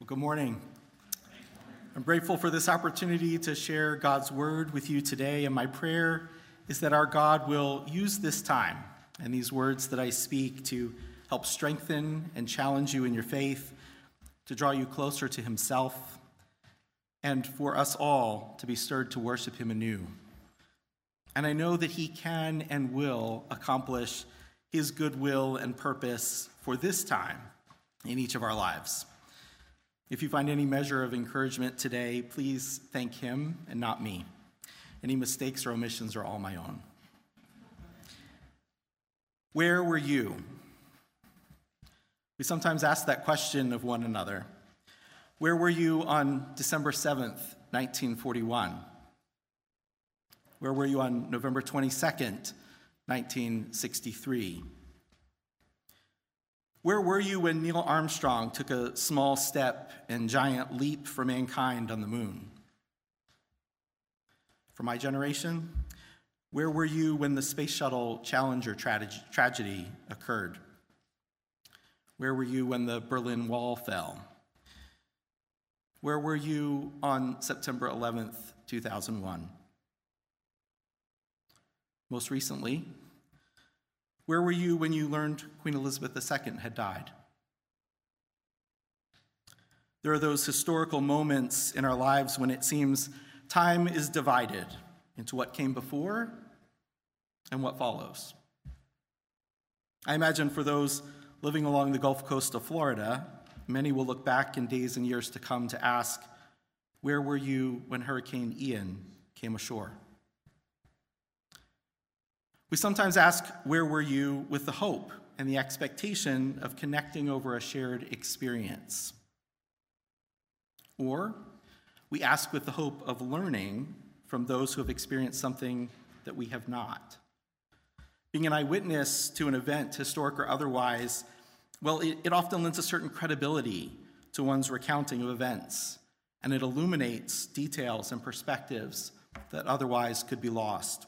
Well, good morning. I'm grateful for this opportunity to share God's word with you today, and my prayer is that our God will use this time and these words that I speak to help strengthen and challenge you in your faith, to draw you closer to Himself, and for us all to be stirred to worship Him anew. And I know that He can and will accomplish His goodwill and purpose for this time in each of our lives. If you find any measure of encouragement today, please thank Him and not me. Any mistakes or omissions are all my own. Where were you? We sometimes ask that question of one another. Where were you on December 7th, 1941? Where were you on November 22nd, 1963? Where were you when Neil Armstrong took a small step and giant leap for mankind on the moon? For my generation, where were you when the Space Shuttle Challenger tra- tragedy occurred? Where were you when the Berlin Wall fell? Where were you on September 11th, 2001? Most recently, where were you when you learned Queen Elizabeth II had died? There are those historical moments in our lives when it seems time is divided into what came before and what follows. I imagine for those living along the Gulf Coast of Florida, many will look back in days and years to come to ask, Where were you when Hurricane Ian came ashore? We sometimes ask, Where were you with the hope and the expectation of connecting over a shared experience? Or we ask with the hope of learning from those who have experienced something that we have not. Being an eyewitness to an event, historic or otherwise, well, it, it often lends a certain credibility to one's recounting of events, and it illuminates details and perspectives that otherwise could be lost.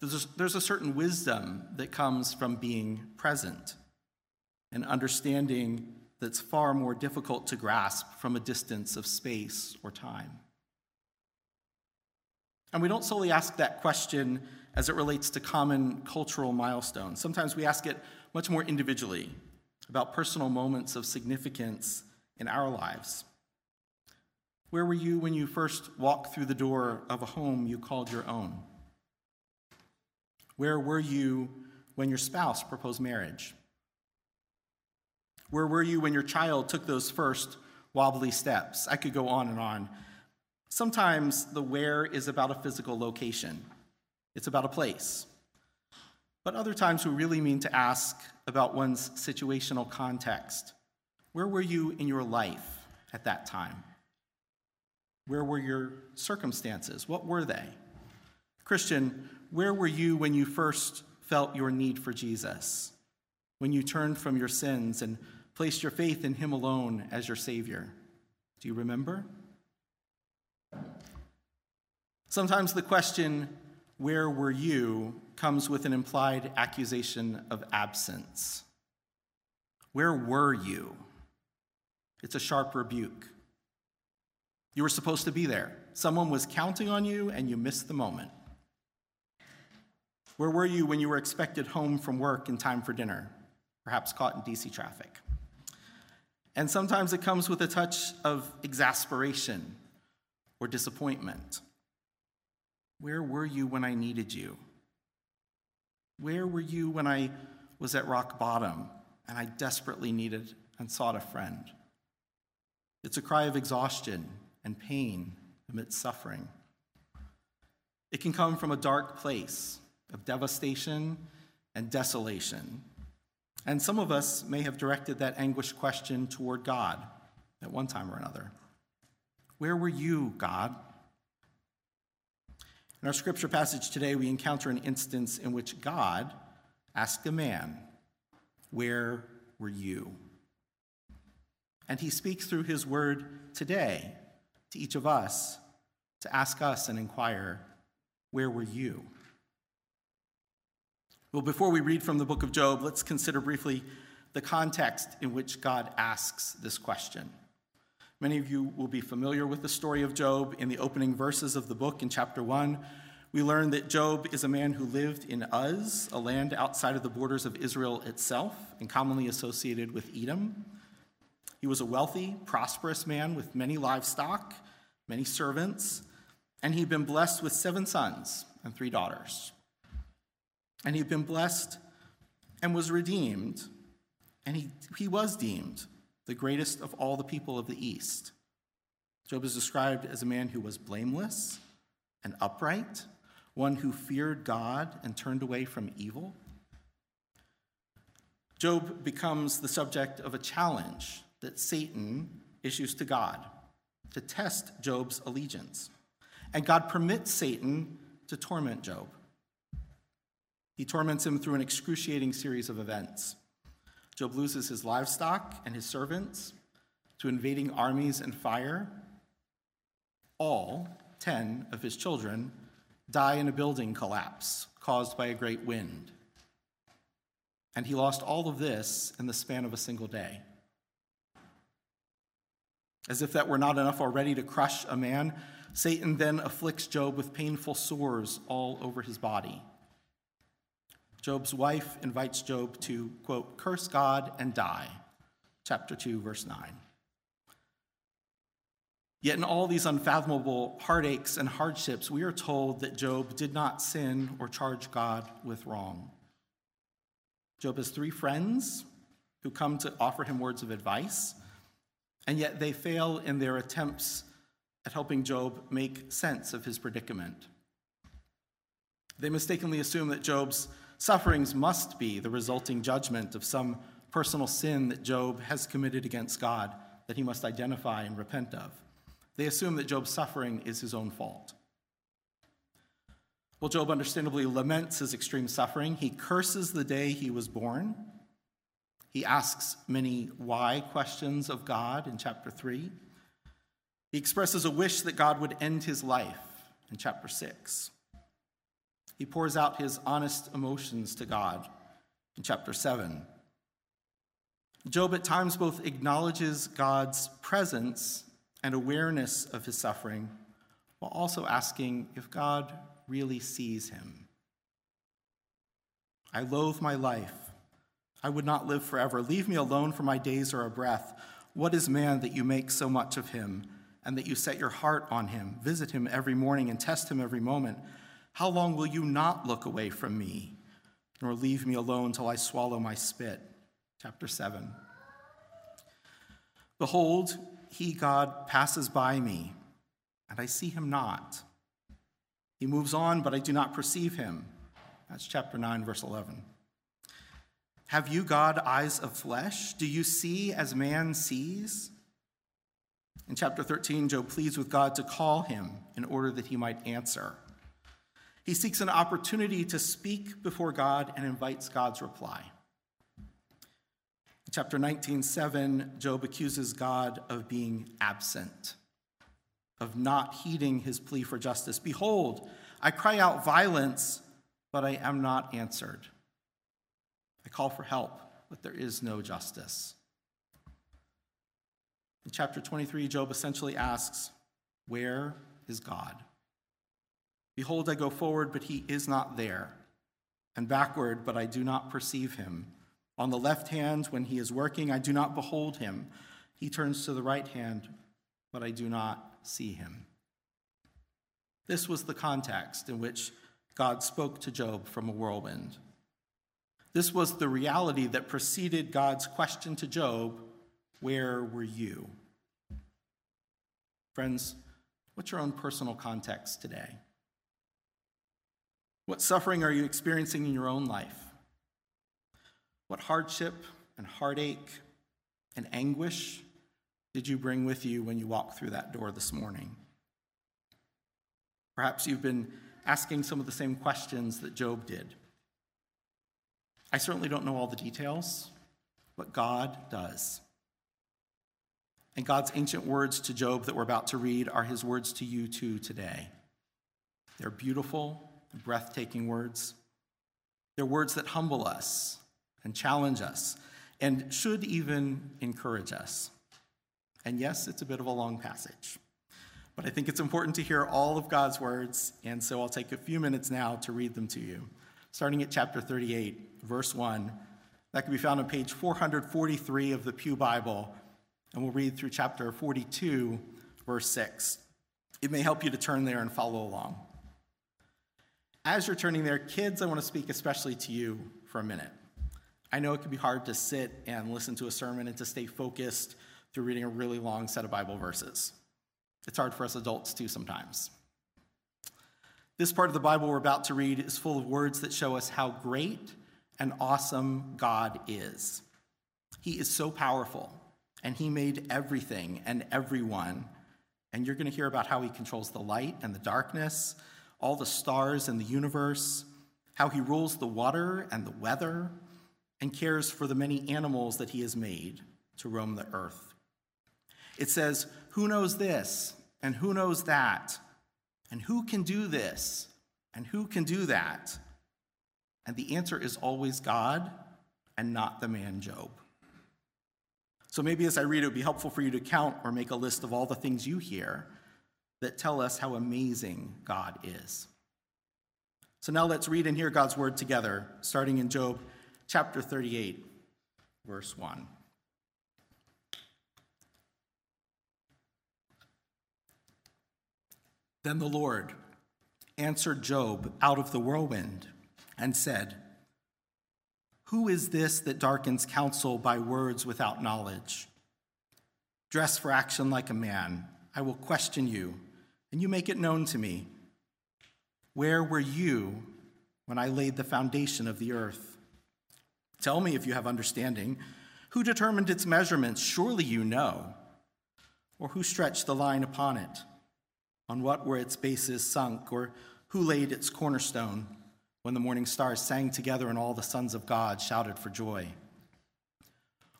There's a, there's a certain wisdom that comes from being present and understanding that's far more difficult to grasp from a distance of space or time. And we don't solely ask that question as it relates to common cultural milestones. Sometimes we ask it much more individually about personal moments of significance in our lives. Where were you when you first walked through the door of a home you called your own? Where were you when your spouse proposed marriage? Where were you when your child took those first wobbly steps? I could go on and on. Sometimes the where is about a physical location, it's about a place. But other times we really mean to ask about one's situational context. Where were you in your life at that time? Where were your circumstances? What were they? Christian, where were you when you first felt your need for Jesus? When you turned from your sins and placed your faith in Him alone as your Savior? Do you remember? Sometimes the question, Where were you? comes with an implied accusation of absence. Where were you? It's a sharp rebuke. You were supposed to be there. Someone was counting on you and you missed the moment. Where were you when you were expected home from work in time for dinner, perhaps caught in DC traffic? And sometimes it comes with a touch of exasperation or disappointment. Where were you when I needed you? Where were you when I was at rock bottom and I desperately needed and sought a friend? It's a cry of exhaustion and pain amidst suffering. It can come from a dark place of devastation and desolation. And some of us may have directed that anguished question toward God at one time or another. Where were you, God? In our scripture passage today, we encounter an instance in which God asked a man, Where were you? And he speaks through his word today to each of us to ask us and inquire, Where were you? Well, before we read from the book of Job, let's consider briefly the context in which God asks this question. Many of you will be familiar with the story of Job. In the opening verses of the book in chapter 1, we learn that Job is a man who lived in Uz, a land outside of the borders of Israel itself and commonly associated with Edom. He was a wealthy, prosperous man with many livestock, many servants, and he'd been blessed with seven sons and three daughters. And he'd been blessed and was redeemed, and he, he was deemed the greatest of all the people of the East. Job is described as a man who was blameless and upright, one who feared God and turned away from evil. Job becomes the subject of a challenge that Satan issues to God to test Job's allegiance. And God permits Satan to torment Job. He torments him through an excruciating series of events. Job loses his livestock and his servants to invading armies and fire. All 10 of his children die in a building collapse caused by a great wind. And he lost all of this in the span of a single day. As if that were not enough already to crush a man, Satan then afflicts Job with painful sores all over his body. Job's wife invites Job to, quote, curse God and die. Chapter 2, verse 9. Yet in all these unfathomable heartaches and hardships, we are told that Job did not sin or charge God with wrong. Job has three friends who come to offer him words of advice, and yet they fail in their attempts at helping Job make sense of his predicament. They mistakenly assume that Job's sufferings must be the resulting judgment of some personal sin that Job has committed against God that he must identify and repent of. They assume that Job's suffering is his own fault. Well, Job understandably laments his extreme suffering. He curses the day he was born. He asks many why questions of God in chapter 3. He expresses a wish that God would end his life in chapter 6. He pours out his honest emotions to God in chapter 7. Job at times both acknowledges God's presence and awareness of his suffering while also asking if God really sees him. I loathe my life. I would not live forever. Leave me alone, for my days are a breath. What is man that you make so much of him, and that you set your heart on him? Visit him every morning and test him every moment. How long will you not look away from me, nor leave me alone till I swallow my spit? Chapter 7. Behold, he, God, passes by me, and I see him not. He moves on, but I do not perceive him. That's chapter 9, verse 11. Have you, God, eyes of flesh? Do you see as man sees? In chapter 13, Job pleads with God to call him in order that he might answer. He seeks an opportunity to speak before God and invites God's reply. In chapter 19, 7, Job accuses God of being absent, of not heeding his plea for justice. Behold, I cry out violence, but I am not answered. I call for help, but there is no justice. In chapter 23, Job essentially asks, Where is God? Behold, I go forward, but he is not there, and backward, but I do not perceive him. On the left hand, when he is working, I do not behold him. He turns to the right hand, but I do not see him. This was the context in which God spoke to Job from a whirlwind. This was the reality that preceded God's question to Job Where were you? Friends, what's your own personal context today? What suffering are you experiencing in your own life? What hardship and heartache and anguish did you bring with you when you walked through that door this morning? Perhaps you've been asking some of the same questions that Job did. I certainly don't know all the details, but God does. And God's ancient words to Job that we're about to read are his words to you too today. They're beautiful breathtaking words. They're words that humble us and challenge us and should even encourage us. And yes, it's a bit of a long passage, but I think it's important to hear all of God's words, and so I'll take a few minutes now to read them to you. Starting at chapter 38, verse 1, that can be found on page 443 of the Pew Bible, and we'll read through chapter 42, verse 6. It may help you to turn there and follow along. As you're turning there, kids, I want to speak especially to you for a minute. I know it can be hard to sit and listen to a sermon and to stay focused through reading a really long set of Bible verses. It's hard for us adults too sometimes. This part of the Bible we're about to read is full of words that show us how great and awesome God is. He is so powerful, and He made everything and everyone. And you're going to hear about how He controls the light and the darkness, all the stars in the universe, how He rules the water and the weather, and cares for the many animals that He has made to roam the earth. It says, Who knows this? And who knows that? And who can do this? And who can do that? And the answer is always God and not the man Job. So maybe as I read, it would be helpful for you to count or make a list of all the things you hear that tell us how amazing God is. So now let's read and hear God's word together, starting in Job chapter 38, verse 1. Then the Lord answered Job out of the whirlwind and said, Who is this that darkens counsel by words without knowledge? Dress for action like a man. I will question you, and you make it known to me. Where were you when I laid the foundation of the earth? Tell me if you have understanding. Who determined its measurements? Surely you know. Or who stretched the line upon it? On what were its bases sunk? Or who laid its cornerstone? when the morning stars sang together and all the sons of God shouted for joy?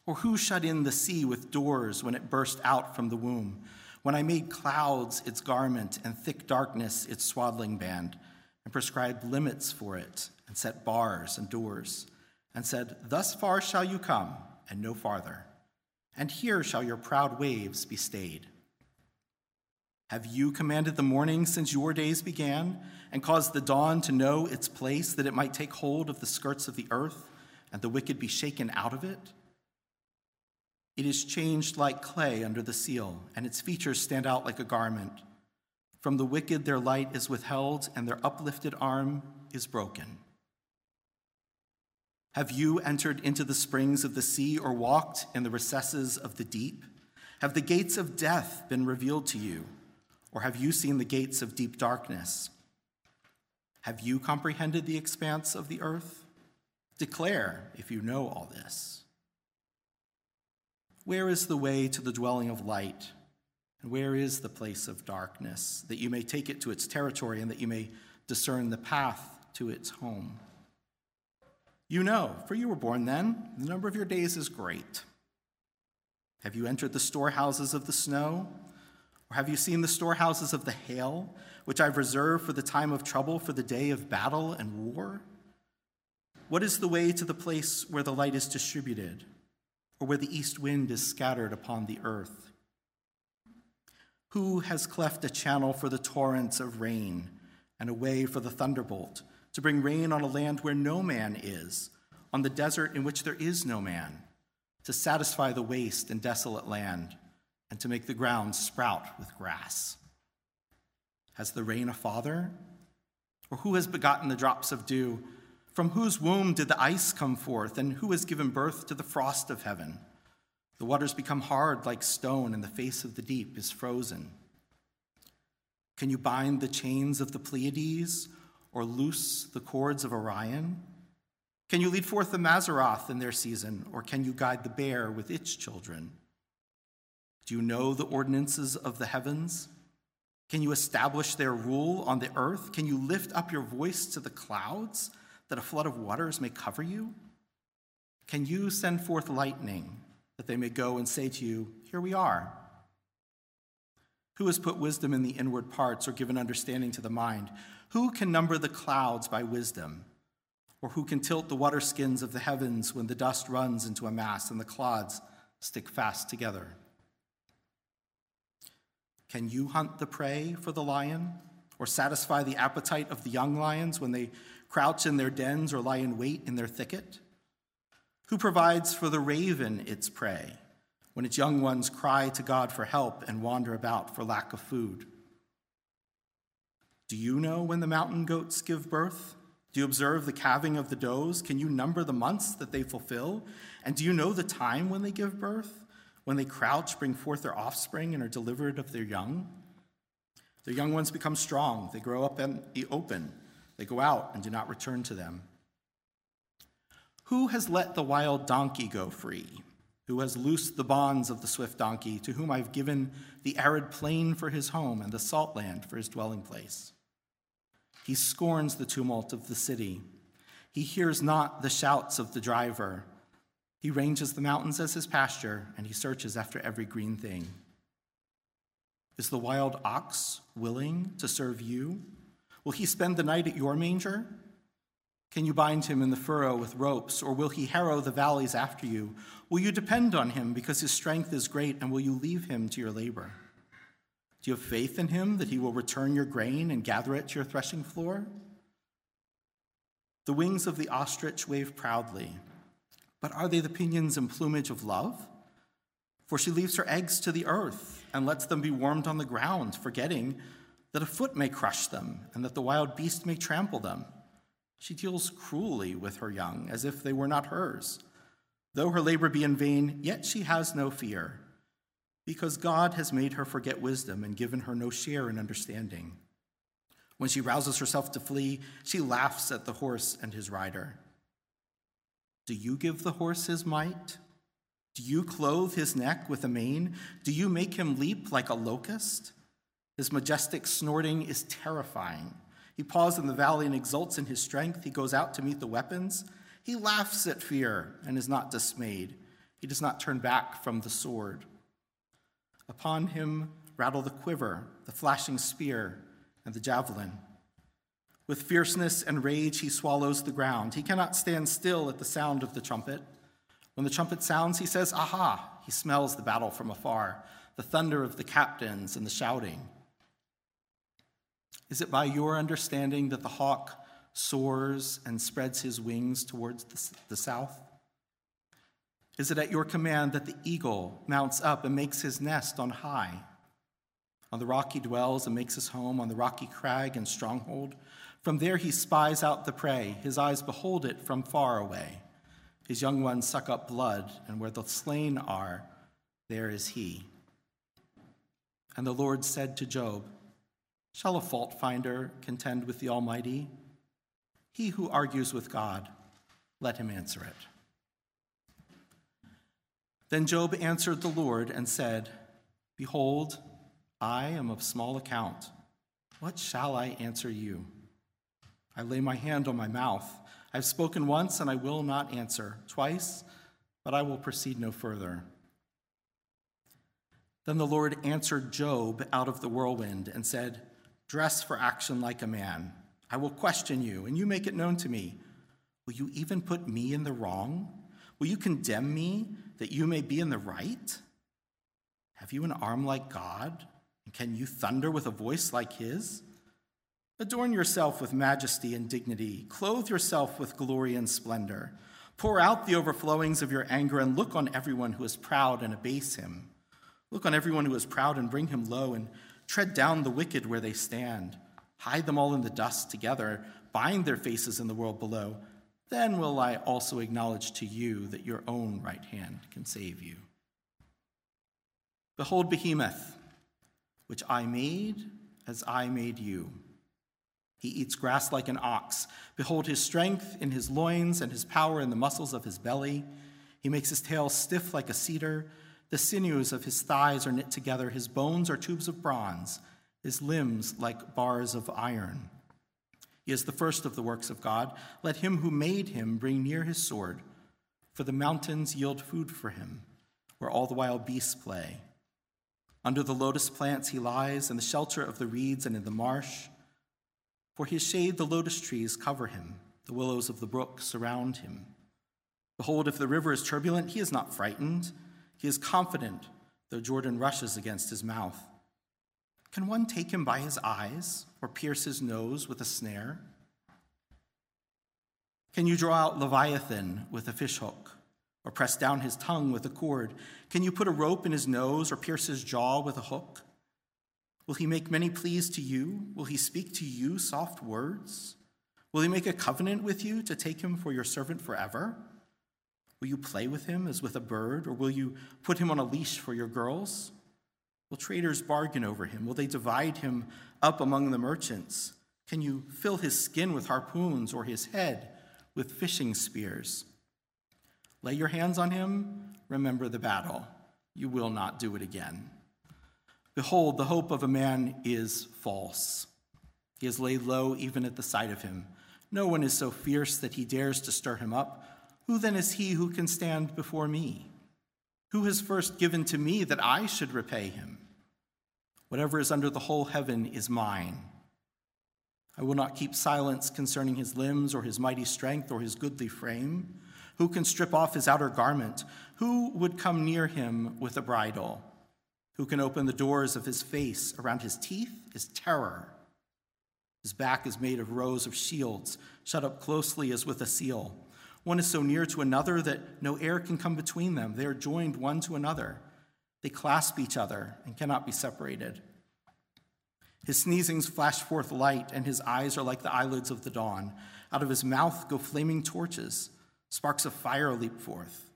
Or who shut in the sea with doors when it burst out from the womb? When I made clouds its garment and thick darkness its swaddling band, and prescribed limits for it, and set bars and doors, and said, Thus far shall you come, and no farther, and here shall your proud waves be stayed. Have you commanded the morning since your days began, and caused the dawn to know its place, that it might take hold of the skirts of the earth, and the wicked be shaken out of it? It is changed like clay under the seal, and its features stand out like a garment. From the wicked their light is withheld, and their uplifted arm is broken. Have you entered into the springs of the sea, or walked in the recesses of the deep? Have the gates of death been revealed to you? Or have you seen the gates of deep darkness? Have you comprehended the expanse of the earth? Declare if you know all this. Where is the way to the dwelling of light? And where is the place of darkness, that you may take it to its territory and that you may discern the path to its home? You know, for you were born then, the number of your days is great. Have you entered the storehouses of the snow? Or have you seen the storehouses of the hail, which I've reserved for the time of trouble, for the day of battle and war? What is the way to the place where the light is distributed, or where the east wind is scattered upon the earth? Who has cleft a channel for the torrents of rain, and a way for the thunderbolt, to bring rain on a land where no man is, on the desert in which there is no man, to satisfy the waste and desolate land? and to make the ground sprout with grass? Has the rain a father? Or who has begotten the drops of dew? From whose womb did the ice come forth? And who has given birth to the frost of heaven? The waters become hard like stone, and the face of the deep is frozen. Can you bind the chains of the Pleiades or loose the cords of Orion? Can you lead forth the Mazzaroth in their season, or can you guide the bear with its children? Do you know the ordinances of the heavens? Can you establish their rule on the earth? Can you lift up your voice to the clouds that a flood of waters may cover you? Can you send forth lightning that they may go and say to you, Here we are? Who has put wisdom in the inward parts or given understanding to the mind? Who can number the clouds by wisdom? or who can tilt the waterskins of the heavens when the dust runs into a mass and the clods stick fast together? Can you hunt the prey for the lion, or satisfy the appetite of the young lions when they crouch in their dens or lie in wait in their thicket? Who provides for the raven its prey when its young ones cry to God for help and wander about for lack of food? Do you know when the mountain goats give birth? Do you observe the calving of the does? Can you number the months that they fulfill? And do you know the time when they give birth? When they crouch, bring forth their offspring, and are delivered of their young? Their young ones become strong. They grow up in the open. They go out and do not return to them. Who has let the wild donkey go free? Who has loosed the bonds of the swift donkey, to whom I've given the arid plain for his home and the salt land for his dwelling place? He scorns the tumult of the city. He hears not the shouts of the driver. He ranges the mountains as his pasture, and he searches after every green thing. Is the wild ox willing to serve you? Will he spend the night at your manger? Can you bind him in the furrow with ropes, or will he harrow the valleys after you? Will you depend on him because his strength is great, and will you leave him to your labor? Do you have faith in him that he will return your grain and gather it to your threshing floor? The wings of the ostrich wave proudly, but are they the pinions and plumage of love? For she leaves her eggs to the earth and lets them be warmed on the ground, forgetting that a foot may crush them and that the wild beast may trample them. She deals cruelly with her young, as if they were not hers. Though her labor be in vain, yet she has no fear because God has made her forget wisdom and given her no share in understanding. When she rouses herself to flee, she laughs at the horse and his rider. Do you give the horse his might? Do you clothe his neck with a mane? Do you make him leap like a locust? His majestic snorting is terrifying. He paws in the valley and exults in his strength. He goes out to meet the weapons. He laughs at fear and is not dismayed. He does not turn back from the sword. Upon him rattle the quiver, the flashing spear, and the javelin. With fierceness and rage, he swallows the ground. He cannot stand still at the sound of the trumpet. When the trumpet sounds, he says, Aha! He smells the battle from afar, the thunder of the captains and the shouting. Is it by your understanding that the hawk soars and spreads his wings towards the, the south? Is it at your command that the eagle mounts up and makes his nest on high? On the rock he dwells and makes his home, on the rocky crag and stronghold. From there he spies out the prey. His eyes behold it from far away. His young ones suck up blood, and where the slain are, there is he. And the Lord said to Job, Shall a fault finder contend with the Almighty? He who argues with God, let him answer it. Then Job answered the Lord and said, Behold, I am of small account. What shall I answer you? I lay my hand on my mouth. I've spoken once, and I will not answer. Twice, but I will proceed no further. Then the Lord answered Job out of the whirlwind and said, Dress for action like a man. I will question you, and you make it known to me. Will you even put me in the wrong? Will you condemn me that you may be in the right? Have you an arm like God? And can you thunder with a voice like his? Adorn yourself with majesty and dignity. Clothe yourself with glory and splendor. Pour out the overflowings of your anger and look on everyone who is proud and abase him. Look on everyone who is proud and bring him low and tread down the wicked where they stand. Hide them all in the dust together. Bind their faces in the world below. Then will I also acknowledge to you that your own right hand can save you. Behold, Behemoth, which I made as I made you. He eats grass like an ox. Behold his strength in his loins and his power in the muscles of his belly. He makes his tail stiff like a cedar. The sinews of his thighs are knit together. His bones are tubes of bronze, his limbs like bars of iron. He is the first of the works of God. Let him who made him bring near his sword, for the mountains yield food for him, where all the wild beasts play. Under the lotus plants he lies, in the shelter of the reeds and in the marsh. For his shade the lotus trees cover him. The willows of the brook surround him. Behold, if the river is turbulent, he is not frightened. He is confident, though Jordan rushes against his mouth. Can one take him by his eyes or pierce his nose with a snare? Can you draw out Leviathan with a fishhook or press down his tongue with a cord? Can you put a rope in his nose or pierce his jaw with a hook? Will he make many pleas to you? Will he speak to you soft words? Will he make a covenant with you to take him for your servant forever? Will you play with him as with a bird, or will you put him on a leash for your girls? Will traders bargain over him? Will they divide him up among the merchants? Can you fill his skin with harpoons or his head with fishing spears? Lay your hands on him, remember the battle. You will not do it again. Behold, the hope of a man is false. He is laid low even at the sight of him. No one is so fierce that he dares to stir him up. Who then is he who can stand before me? Who has first given to me that I should repay him? Whatever is under the whole heaven is mine. I will not keep silence concerning his limbs or his mighty strength or his goodly frame. Who can strip off his outer garment? Who would come near him with a bridle? Who can open the doors of his face? Around his teeth is terror. His back is made of rows of shields, shut up closely as with a seal. One is so near to another that no air can come between them. They are joined one to another. They clasp each other and cannot be separated. His sneezings flash forth light, and his eyes are like the eyelids of the dawn. Out of his mouth go flaming torches. Sparks of fire leap forth.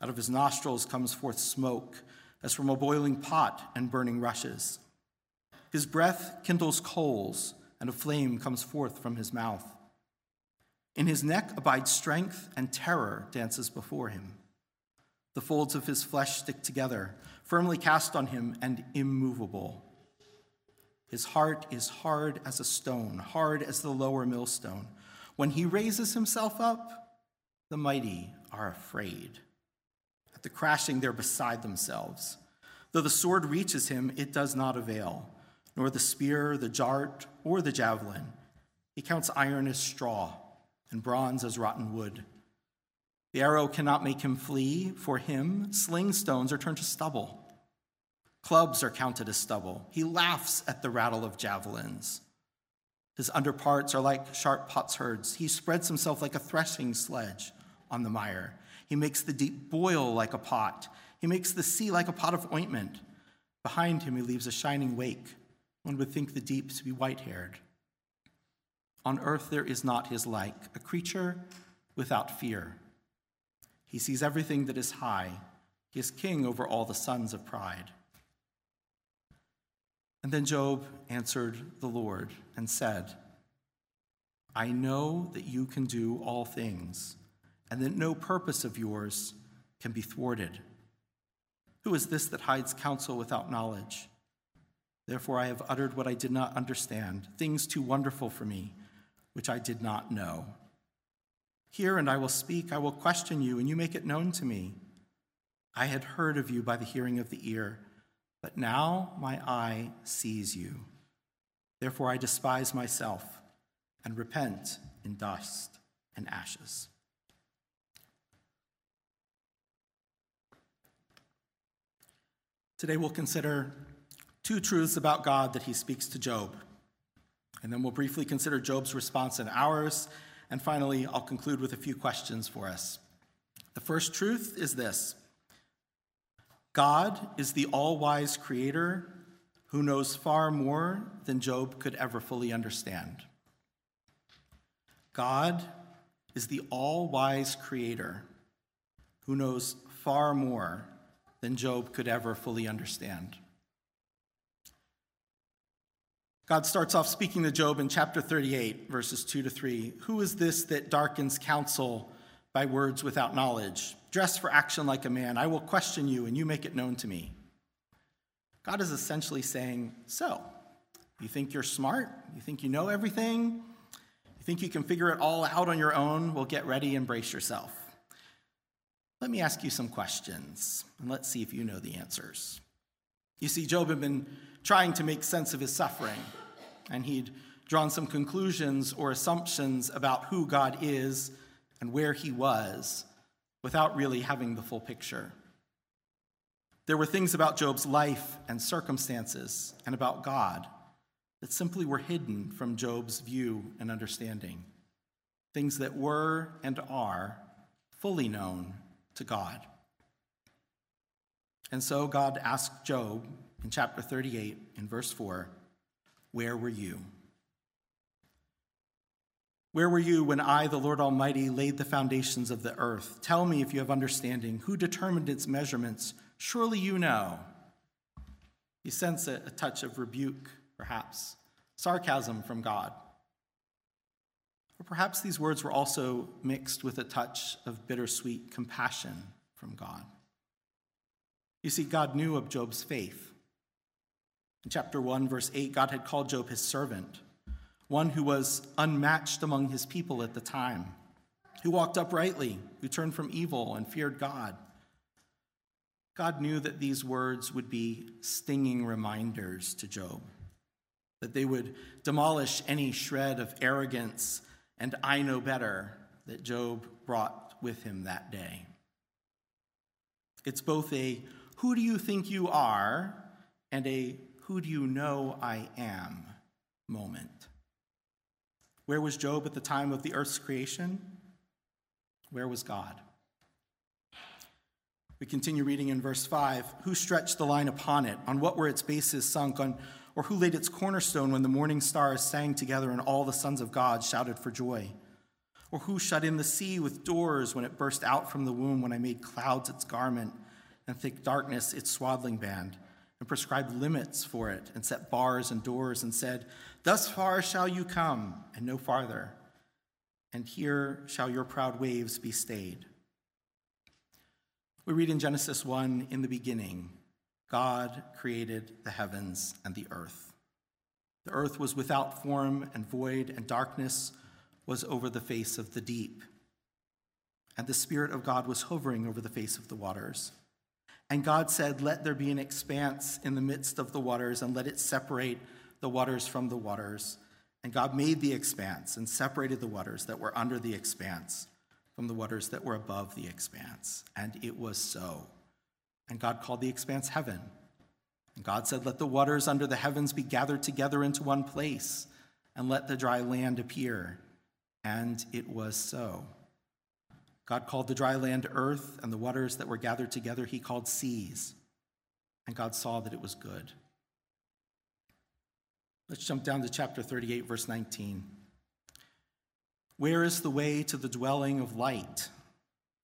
Out of his nostrils comes forth smoke, as from a boiling pot and burning rushes. His breath kindles coals and a flame comes forth from his mouth. In his neck abides strength, and terror dances before him. The folds of his flesh stick together, firmly cast on him and immovable. His heart is hard as a stone, hard as the lower millstone. When he raises himself up, the mighty are afraid. At the crashing, they're beside themselves. Though the sword reaches him, it does not avail nor the spear, the dart, or the javelin. He counts iron as straw and bronze as rotten wood. The arrow cannot make him flee. For him, sling stones are turned to stubble. Clubs are counted as stubble. He laughs at the rattle of javelins. His underparts are like sharp potsherds. He spreads himself like a threshing sledge on the mire. He makes the deep boil like a pot. He makes the sea like a pot of ointment. Behind him, he leaves a shining wake one would think the deep to be white haired. On earth there is not his like, a creature without fear. He sees everything that is high. He is king over all the sons of pride. And then Job answered the Lord and said, I know that you can do all things, and that no purpose of yours can be thwarted. Who is this that hides counsel without knowledge? Therefore, I have uttered what I did not understand, things too wonderful for me, which I did not know. Hear, and I will speak. I will question you, and you make it known to me. I had heard of you by the hearing of the ear, but now my eye sees you. Therefore, I despise myself and repent in dust and ashes. Today, we'll consider two truths about God that he speaks to Job. And then we'll briefly consider Job's response and ours. And finally, I'll conclude with a few questions for us. The first truth is this God is the all wise creator who knows far more than Job could ever fully understand. God is the all wise creator who knows far more than Job could ever fully understand. God starts off speaking to Job in chapter 38, verses 2 to 3. Who is this that darkens counsel by words without knowledge? Dress for action like a man. I will question you, and you make it known to me. God is essentially saying, So, you think you're smart? You think you know everything? You think you can figure it all out on your own? Well, get ready and brace yourself. Let me ask you some questions, and let's see if you know the answers. You see, Job had been trying to make sense of his suffering. And he'd drawn some conclusions or assumptions about who God is and where he was without really having the full picture. There were things about Job's life and circumstances and about God that simply were hidden from Job's view and understanding. Things that were and are fully known to God. And so God asked Job in chapter 38, in verse 4, Where were you? Where were you when I, the Lord Almighty, laid the foundations of the earth? Tell me if you have understanding. Who determined its measurements? Surely you know. You sense a, a touch of rebuke, perhaps, sarcasm from God. Or perhaps these words were also mixed with a touch of bittersweet compassion from God. You see, God knew of Job's faith. In chapter 1, verse 8, God had called Job his servant, one who was unmatched among his people at the time, who walked uprightly, who turned from evil and feared God. God knew that these words would be stinging reminders to Job, that they would demolish any shred of arrogance and I know better that Job brought with him that day. It's both a who do you think you are and a who do you know I am moment. Where was Job at the time of the earth's creation? Where was God? We continue reading in verse 5 Who stretched the line upon it? On what were its bases sunk? On, or who laid its cornerstone when the morning stars sang together and all the sons of God shouted for joy? Or who shut in the sea with doors when it burst out from the womb, when I made clouds its garment and thick darkness its swaddling band, and prescribed limits for it, and set bars and doors, and said, Thus far shall you come, and no farther, and here shall your proud waves be stayed. We read in Genesis 1 In the beginning, God created the heavens and the earth. The earth was without form and void, and darkness was over the face of the deep. And the Spirit of God was hovering over the face of the waters. And God said, Let there be an expanse in the midst of the waters, and let it separate the waters from the waters. And God made the expanse and separated the waters that were under the expanse from the waters that were above the expanse. And it was so. And God called the expanse heaven. And God said, Let the waters under the heavens be gathered together into one place, and let the dry land appear. And it was so. God called the dry land earth, and the waters that were gathered together he called seas. And God saw that it was good. Let's jump down to chapter 38, verse 19. Where is the way to the dwelling of light?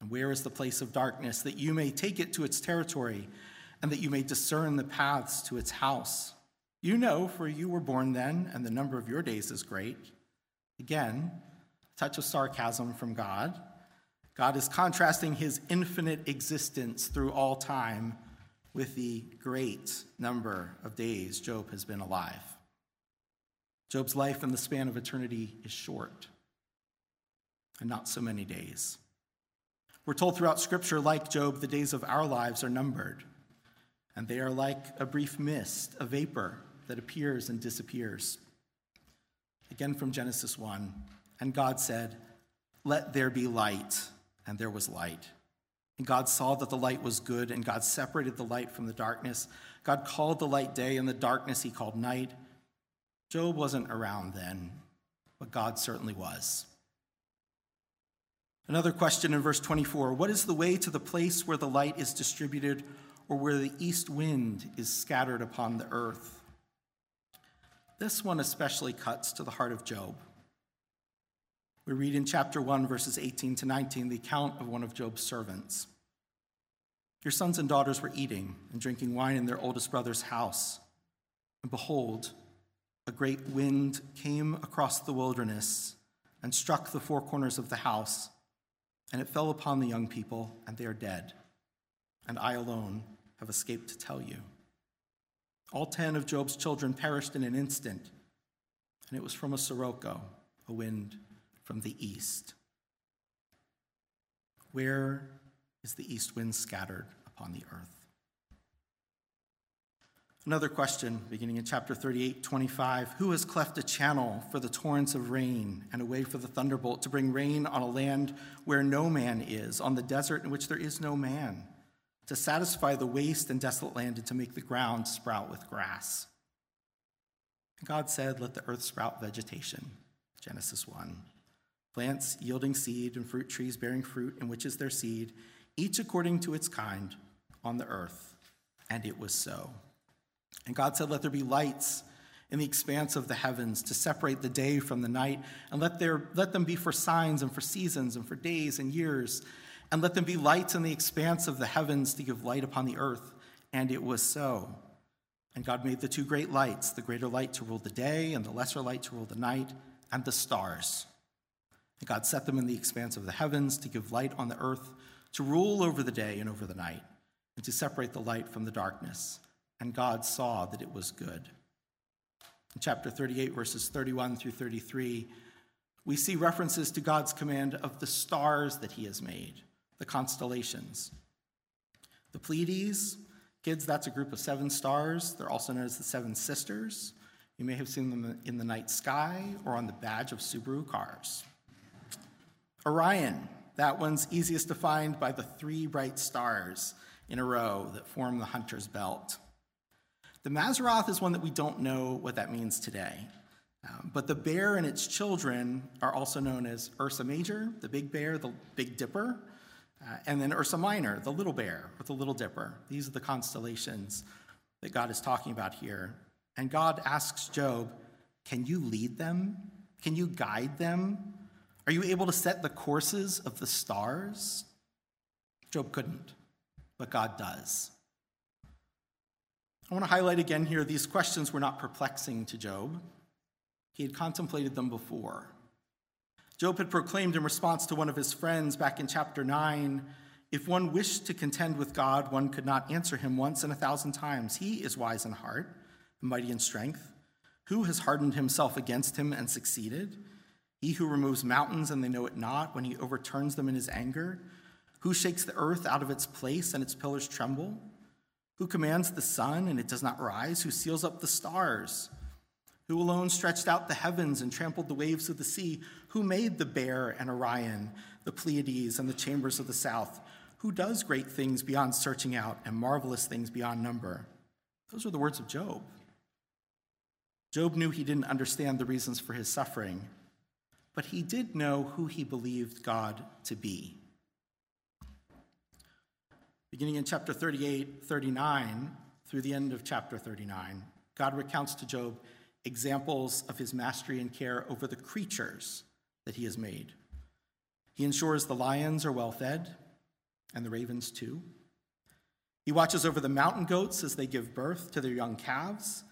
And where is the place of darkness, that you may take it to its territory, and that you may discern the paths to its house? You know, for you were born then, and the number of your days is great. Again, a touch of sarcasm from God. God is contrasting his infinite existence through all time with the great number of days Job has been alive. Job's life in the span of eternity is short, and not so many days. We're told throughout Scripture, like Job, the days of our lives are numbered, and they are like a brief mist, a vapor that appears and disappears. Again from Genesis 1 And God said, Let there be light and there was light. And God saw that the light was good, and God separated the light from the darkness. God called the light day, and the darkness he called night. Job wasn't around then, but God certainly was. Another question in verse 24 What is the way to the place where the light is distributed, or where the east wind is scattered upon the earth? This one especially cuts to the heart of Job. We read in chapter 1, verses 18 to 19, the account of one of Job's servants. Your sons and daughters were eating and drinking wine in their oldest brother's house. And behold, a great wind came across the wilderness and struck the four corners of the house, and it fell upon the young people, and they are dead. And I alone have escaped to tell you. All ten of Job's children perished in an instant, and it was from a sirocco, a wind from the east. Where is the east wind scattered upon the earth? Another question, beginning in chapter 38, 25. Who has cleft a channel for the torrents of rain and a way for the thunderbolt to bring rain on a land where no man is, on the desert in which there is no man, to satisfy the waste and desolate land and to make the ground sprout with grass? God said, Let the earth sprout vegetation. Genesis 1. Plants yielding seed and fruit trees bearing fruit in which is their seed, each according to its kind on the earth. And it was so. And God said, Let there be lights in the expanse of the heavens to separate the day from the night, and let, there, let them be for signs and for seasons and for days and years, and let them be lights in the expanse of the heavens to give light upon the earth. And it was so. And God made the two great lights, the greater light to rule the day, and the lesser light to rule the night, and the stars. God set them in the expanse of the heavens to give light on the earth, to rule over the day and over the night, and to separate the light from the darkness. And God saw that it was good. In chapter 38, verses 31 through 33, we see references to God's command of the stars that he has made, the constellations. The Pleiades, kids, that's a group of seven stars. They're also known as the Seven Sisters. You may have seen them in the night sky or on the badge of Subaru cars. Orion, that one's easiest to find by the three bright stars in a row that form the hunter's belt. The Mazzaroth is one that we don't know what that means today. Um, but the bear and its children are also known as Ursa Major, the big bear, the Big Dipper, uh, and then Ursa Minor, the little bear, or the Little Dipper. These are the constellations that God is talking about here. And God asks Job, Can you lead them? Can you guide them? Are you able to set the courses of the stars? Job couldn't, but God does. I want to highlight again here these questions were not perplexing to Job. He had contemplated them before. Job had proclaimed in response to one of his friends back in chapter 9 if one wished to contend with God, one could not answer him once and a thousand times. He is wise in heart, mighty in strength. Who has hardened himself against him and succeeded? He who removes mountains and they know it not, when he overturns them in his anger. Who shakes the earth out of its place and its pillars tremble? Who commands the sun and it does not rise? Who seals up the stars? Who alone stretched out the heavens and trampled the waves of the sea? Who made the bear and Orion, the Pleiades and the chambers of the south? Who does great things beyond searching out and marvelous things beyond number? Those are the words of Job. Job knew he didn't understand the reasons for his suffering, but he did know who he believed God to be. Beginning in chapter 38, 39, through the end of chapter 39, God recounts to Job examples of his mastery and care over the creatures that he has made. He ensures the lions are well fed, and the ravens too. He watches over the mountain goats as they give birth to their young calves,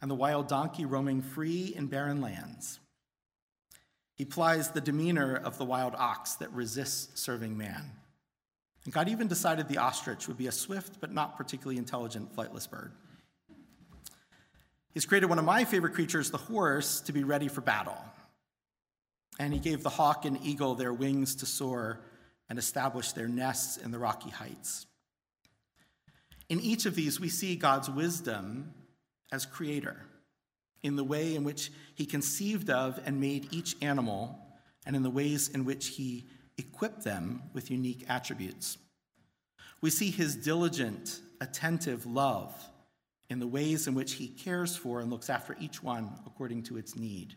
and the wild donkey roaming free in barren lands. He plies the demeanor of the wild ox that resists serving man. And God even decided the ostrich would be a swift but not particularly intelligent flightless bird. He's created one of my favorite creatures, the horse, to be ready for battle. And he gave the hawk and eagle their wings to soar and establish their nests in the rocky heights. In each of these, we see God's wisdom as creator in the way in which he conceived of and made each animal, and in the ways in which he equipped them with unique attributes. We see his diligent, attentive love in the ways in which he cares for and looks after each one according to its need.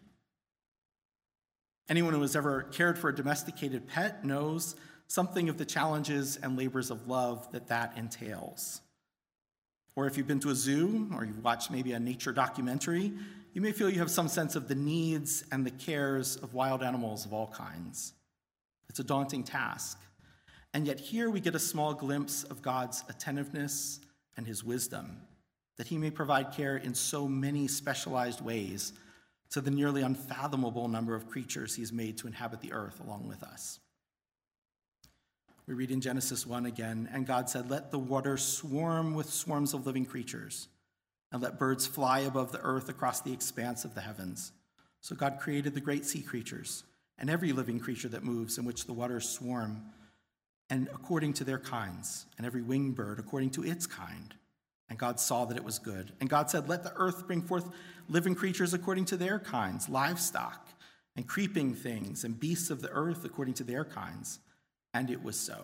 Anyone who has ever cared for a domesticated pet knows something of the challenges and labors of love that that entails. Or if you've been to a zoo or you've watched maybe a nature documentary, you may feel you have some sense of the needs and the cares of wild animals of all kinds. It's a daunting task. And yet, here we get a small glimpse of God's attentiveness and his wisdom, that he may provide care in so many specialized ways to the nearly unfathomable number of creatures he's made to inhabit the earth along with us. We read in Genesis 1 again, and God said, Let the water swarm with swarms of living creatures, and let birds fly above the earth across the expanse of the heavens. So God created the great sea creatures and every living creature that moves, in which the waters swarm, and according to their kinds, and every winged bird according to its kind. And God saw that it was good. And God said, Let the earth bring forth living creatures according to their kinds, livestock, and creeping things, and beasts of the earth according to their kinds. And it was so.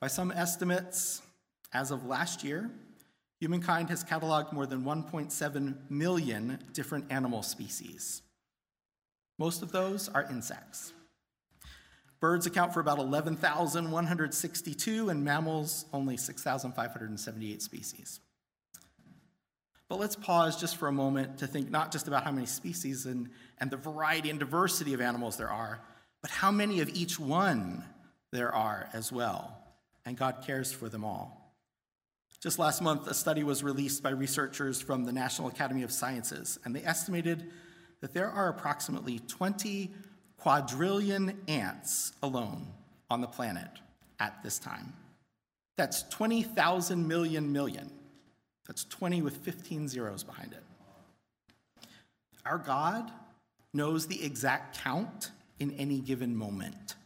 By some estimates, as of last year, humankind has cataloged more than 1.7 million different animal species. Most of those are insects. Birds account for about 11,162, and mammals only 6,578 species. But let's pause just for a moment to think not just about how many species and, and the variety and diversity of animals there are, but how many of each one there are as well. And God cares for them all. Just last month, a study was released by researchers from the National Academy of Sciences, and they estimated that there are approximately 20 quadrillion ants alone on the planet at this time. That's 20,000 million million. That's 20 with 15 zeros behind it. Our God knows the exact count in any given moment,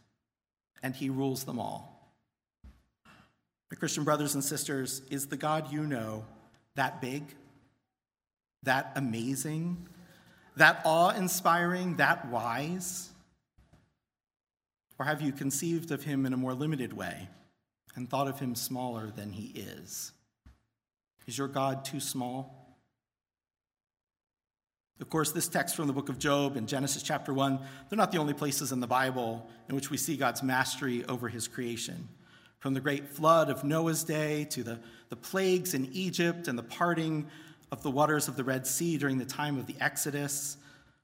and He rules them all. My Christian brothers and sisters, is the God you know that big, that amazing, that awe inspiring, that wise? Or have you conceived of him in a more limited way and thought of him smaller than he is? Is your God too small? Of course, this text from the book of Job and Genesis chapter 1, they're not the only places in the Bible in which we see God's mastery over his creation. From the great flood of Noah's day to the, the plagues in Egypt and the parting of the waters of the Red Sea during the time of the Exodus,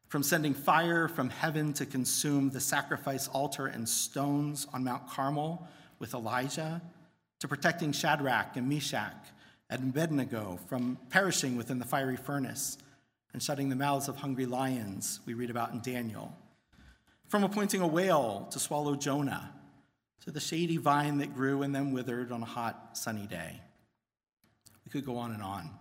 from sending fire from heaven to consume the sacrifice altar and stones on Mount Carmel with Elijah, to protecting Shadrach and Meshach and Abednego from perishing within the fiery furnace and shutting the mouths of hungry lions, we read about in Daniel, from appointing a whale to swallow Jonah, to the shady vine that grew and then withered on a hot, sunny day. We could go on and on.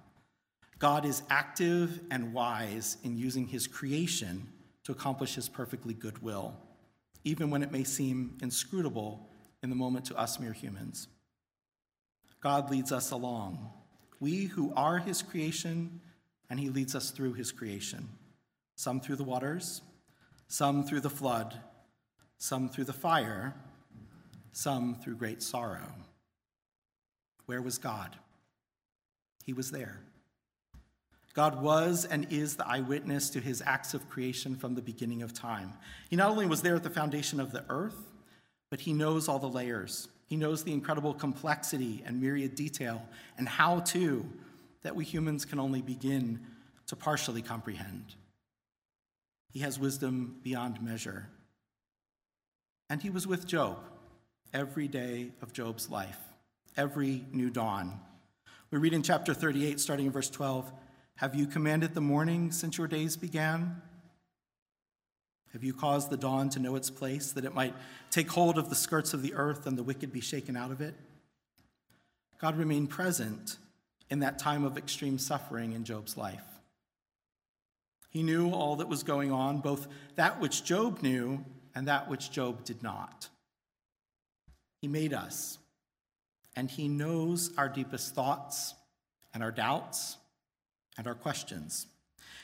God is active and wise in using his creation to accomplish his perfectly good will, even when it may seem inscrutable in the moment to us mere humans. God leads us along. We who are his creation, and he leads us through his creation. Some through the waters, some through the flood, some through the fire, some through great sorrow. Where was God? He was there. God was and is the eyewitness to his acts of creation from the beginning of time. He not only was there at the foundation of the earth, but he knows all the layers. He knows the incredible complexity and myriad detail and how to that we humans can only begin to partially comprehend. He has wisdom beyond measure. And he was with Job every day of Job's life, every new dawn. We read in chapter 38, starting in verse 12 have you commanded the morning since your days began? Have you caused the dawn to know its place, that it might take hold of the skirts of the earth and the wicked be shaken out of it? God remained present in that time of extreme suffering in Job's life. He knew all that was going on, both that which Job knew and that which Job did not. He made us, and He knows our deepest thoughts and our doubts and our questions.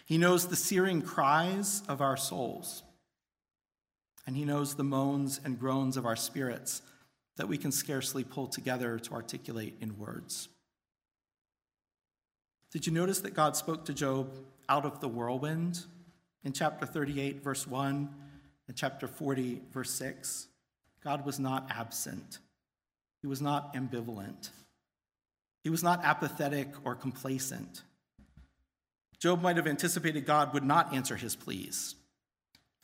He knows the searing cries of our souls, and He knows the moans and groans of our spirits that we can scarcely pull together to articulate in words. Did you notice that God spoke to Job out of the whirlwind in chapter 38, verse 1, and chapter 40, verse 6? God was not absent, He was not ambivalent, He was not apathetic or complacent. Job might have anticipated God would not answer his pleas.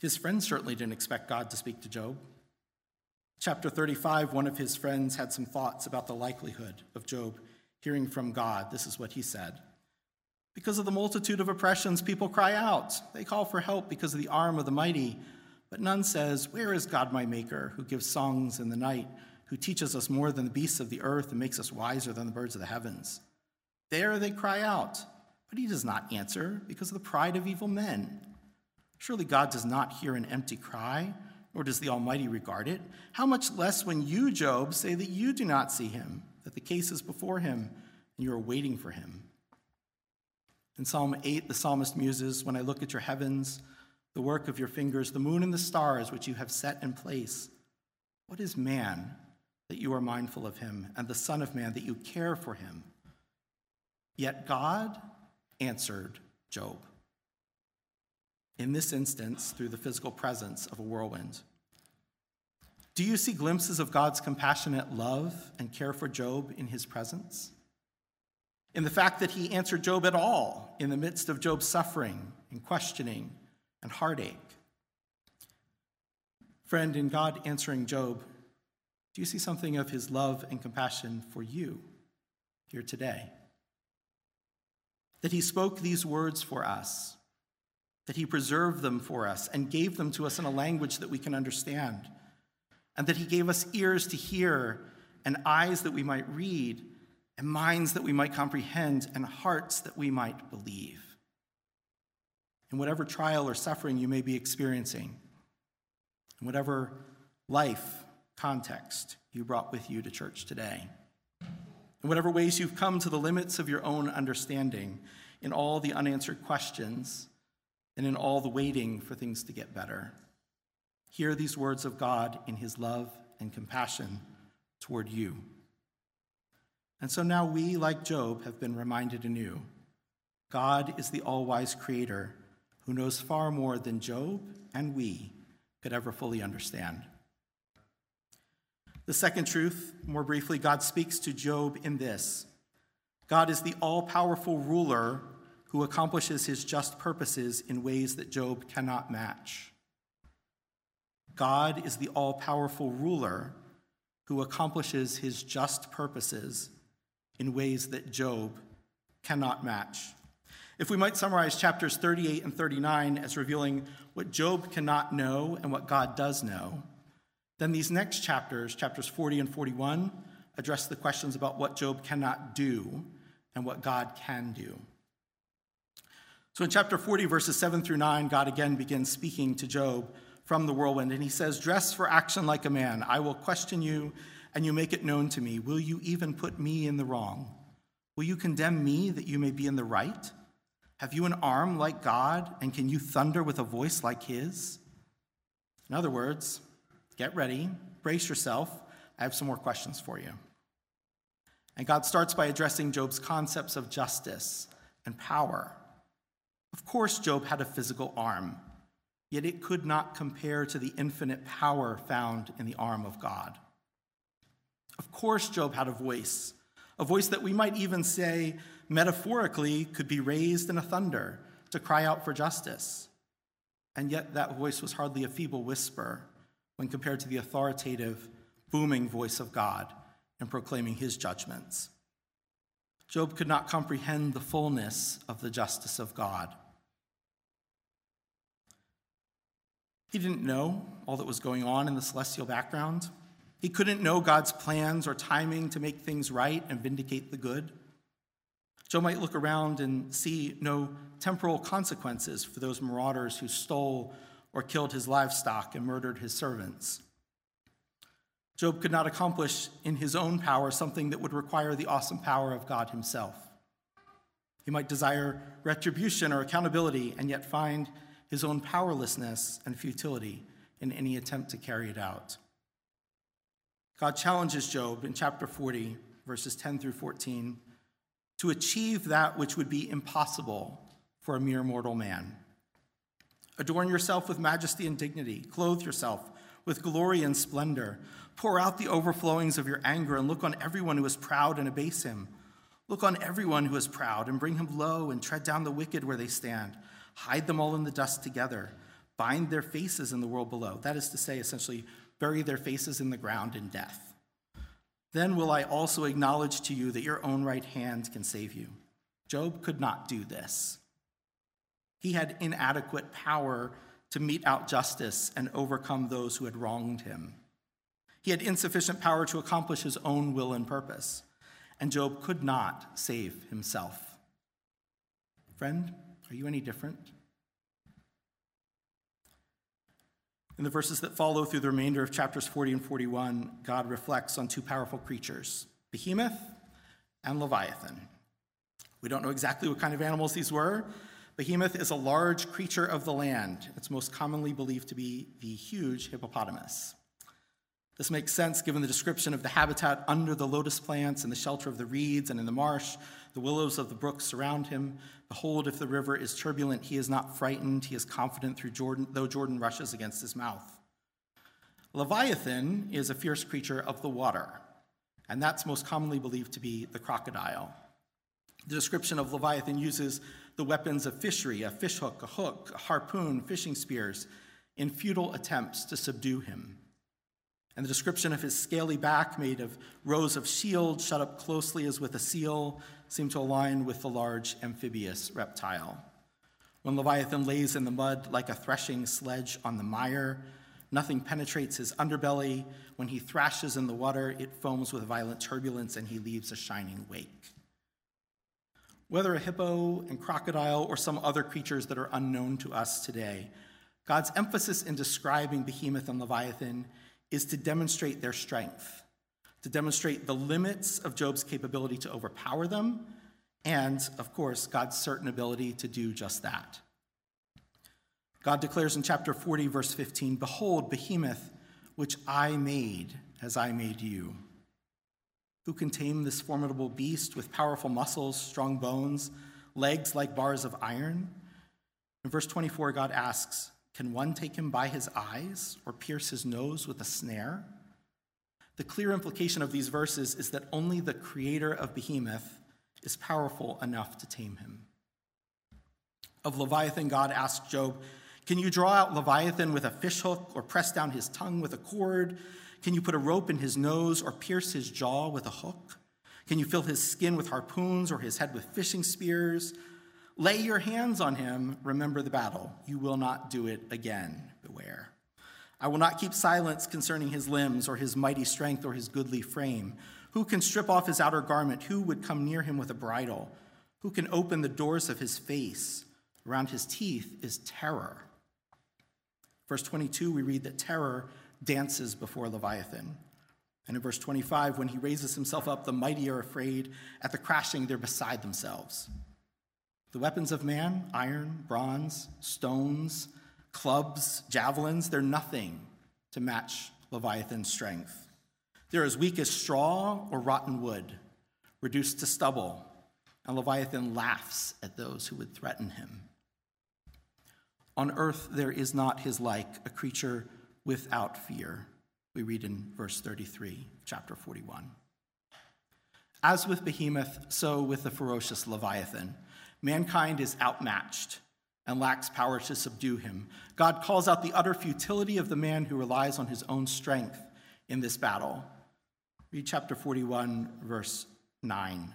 His friends certainly didn't expect God to speak to Job. Chapter 35, one of his friends had some thoughts about the likelihood of Job hearing from God. This is what he said Because of the multitude of oppressions, people cry out. They call for help because of the arm of the mighty. But none says, Where is God my Maker, who gives songs in the night, who teaches us more than the beasts of the earth and makes us wiser than the birds of the heavens? There they cry out. But he does not answer because of the pride of evil men. Surely God does not hear an empty cry, nor does the Almighty regard it. How much less when you, Job, say that you do not see him, that the case is before him, and you are waiting for him. In Psalm 8, the psalmist muses, When I look at your heavens, the work of your fingers, the moon and the stars which you have set in place, what is man that you are mindful of him, and the Son of Man that you care for him? Yet God answered Job. In this instance, through the physical presence of a whirlwind. Do you see glimpses of God's compassionate love and care for Job in his presence? In the fact that he answered Job at all in the midst of Job's suffering and questioning and heartache? Friend, in God answering Job, do you see something of his love and compassion for you here today? That he spoke these words for us, that he preserved them for us and gave them to us in a language that we can understand, and that he gave us ears to hear and eyes that we might read and minds that we might comprehend and hearts that we might believe. In whatever trial or suffering you may be experiencing, in whatever life context you brought with you to church today. In whatever ways you've come to the limits of your own understanding, in all the unanswered questions, and in all the waiting for things to get better. Hear these words of God in his love and compassion toward you. And so now we, like Job, have been reminded anew God is the all wise creator who knows far more than Job and we could ever fully understand. The second truth, more briefly, God speaks to Job in this God is the all powerful ruler who accomplishes his just purposes in ways that Job cannot match. God is the all powerful ruler who accomplishes his just purposes in ways that Job cannot match. If we might summarize chapters 38 and 39 as revealing what Job cannot know and what God does know, then these next chapters, chapters 40 and 41, address the questions about what Job cannot do and what God can do. So in chapter 40, verses 7 through 9, God again begins speaking to Job from the whirlwind, and he says, Dress for action like a man. I will question you, and you make it known to me. Will you even put me in the wrong? Will you condemn me that you may be in the right? Have you an arm like God, and can you thunder with a voice like his? In other words, Get ready, brace yourself. I have some more questions for you. And God starts by addressing Job's concepts of justice and power. Of course, Job had a physical arm, yet it could not compare to the infinite power found in the arm of God. Of course, Job had a voice, a voice that we might even say metaphorically could be raised in a thunder to cry out for justice. And yet, that voice was hardly a feeble whisper when compared to the authoritative, booming voice of God in proclaiming his judgments. Job could not comprehend the fullness of the justice of God. He didn't know all that was going on in the celestial background. He couldn't know God's plans or timing to make things right and vindicate the good. Job might look around and see no temporal consequences for those marauders who stole or killed his livestock and murdered his servants. Job could not accomplish in his own power something that would require the awesome power of God himself. He might desire retribution or accountability and yet find his own powerlessness and futility in any attempt to carry it out. God challenges Job in chapter 40, verses 10 through 14, to achieve that which would be impossible for a mere mortal man. Adorn yourself with majesty and dignity. Clothe yourself with glory and splendor. Pour out the overflowings of your anger and look on everyone who is proud and abase him. Look on everyone who is proud and bring him low and tread down the wicked where they stand. Hide them all in the dust together. Bind their faces in the world below. That is to say, essentially, bury their faces in the ground in death. Then will I also acknowledge to you that your own right hand can save you. Job could not do this. He had inadequate power to mete out justice and overcome those who had wronged him. He had insufficient power to accomplish his own will and purpose, and Job could not save himself. Friend, are you any different? In the verses that follow through the remainder of chapters 40 and 41, God reflects on two powerful creatures Behemoth and Leviathan. We don't know exactly what kind of animals these were. Behemoth is a large creature of the land. It's most commonly believed to be the huge hippopotamus. This makes sense given the description of the habitat under the lotus plants and the shelter of the reeds and in the marsh. The willows of the brook surround him. Behold, if the river is turbulent, he is not frightened. He is confident through Jordan, though Jordan rushes against his mouth. Leviathan is a fierce creature of the water, and that's most commonly believed to be the crocodile. The description of Leviathan uses the weapons of fishery a fishhook, a hook, a harpoon, fishing spears in futile attempts to subdue him. And the description of his scaly back, made of rows of shields shut up closely as with a seal, seem to align with the large amphibious reptile. When Leviathan lays in the mud like a threshing sledge on the mire, nothing penetrates his underbelly. When he thrashes in the water, it foams with violent turbulence and he leaves a shining wake. Whether a hippo and crocodile or some other creatures that are unknown to us today, God's emphasis in describing Behemoth and Leviathan is to demonstrate their strength, to demonstrate the limits of Job's capability to overpower them, and, of course, God's certain ability to do just that. God declares in chapter 40, verse 15 Behold, Behemoth, which I made as I made you. Who can tame this formidable beast with powerful muscles, strong bones, legs like bars of iron? In verse 24, God asks, Can one take him by his eyes or pierce his nose with a snare? The clear implication of these verses is that only the creator of Behemoth is powerful enough to tame him. Of Leviathan, God asked Job, Can you draw out Leviathan with a fishhook or press down his tongue with a cord? Can you put a rope in his nose or pierce his jaw with a hook? Can you fill his skin with harpoons or his head with fishing spears? Lay your hands on him. Remember the battle. You will not do it again. Beware. I will not keep silence concerning his limbs or his mighty strength or his goodly frame. Who can strip off his outer garment? Who would come near him with a bridle? Who can open the doors of his face? Around his teeth is terror. Verse 22, we read that terror dances before Leviathan. And in verse 25, when he raises himself up, the mighty are afraid. At the crashing, they're beside themselves. The weapons of man iron, bronze, stones, clubs, javelins they're nothing to match Leviathan's strength. They're as weak as straw or rotten wood, reduced to stubble, and Leviathan laughs at those who would threaten him. On earth, there is not his like, a creature without fear. We read in verse 33, chapter 41. As with Behemoth, so with the ferocious Leviathan. Mankind is outmatched and lacks power to subdue him. God calls out the utter futility of the man who relies on his own strength in this battle. Read chapter 41, verse 9.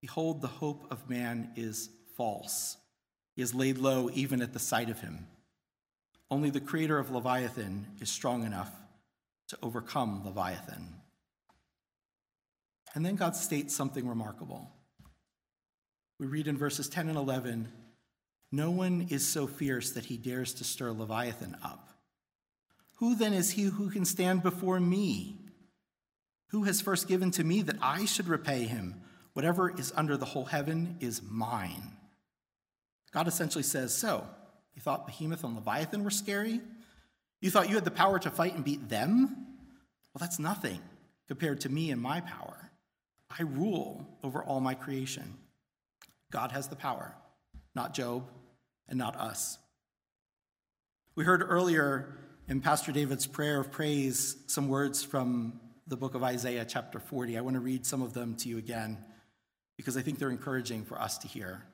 Behold, the hope of man is false. He is laid low even at the sight of him. Only the creator of Leviathan is strong enough to overcome Leviathan. And then God states something remarkable. We read in verses 10 and 11 No one is so fierce that he dares to stir Leviathan up. Who then is he who can stand before me? Who has first given to me that I should repay him? Whatever is under the whole heaven is mine. God essentially says, So, you thought Behemoth and Leviathan were scary? You thought you had the power to fight and beat them? Well, that's nothing compared to me and my power. I rule over all my creation. God has the power, not Job and not us. We heard earlier in Pastor David's prayer of praise some words from the book of Isaiah, chapter 40. I want to read some of them to you again because I think they're encouraging for us to hear.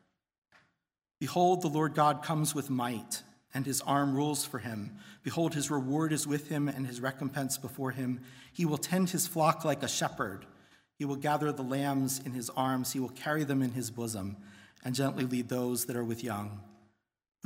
Behold, the Lord God comes with might, and his arm rules for him. Behold, his reward is with him, and his recompense before him. He will tend his flock like a shepherd. He will gather the lambs in his arms, he will carry them in his bosom, and gently lead those that are with young.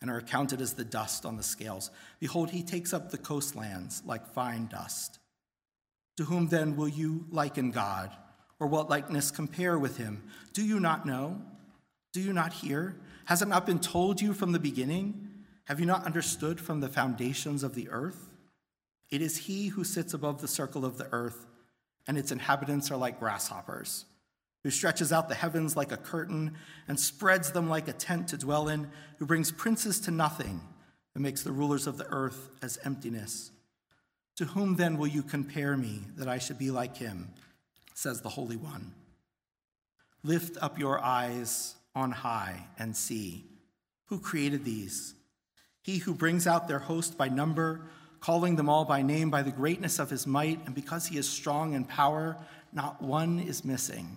and are accounted as the dust on the scales. Behold, he takes up the coastlands like fine dust. To whom then will you liken God? Or what likeness compare with him? Do you not know? Do you not hear? Has it not been told you from the beginning? Have you not understood from the foundations of the earth? It is he who sits above the circle of the earth, and its inhabitants are like grasshoppers who stretches out the heavens like a curtain and spreads them like a tent to dwell in, who brings princes to nothing and makes the rulers of the earth as emptiness. To whom then will you compare me that I should be like him? says the Holy One. Lift up your eyes on high and see. Who created these? He who brings out their host by number, calling them all by name by the greatness of his might, and because he is strong in power, not one is missing.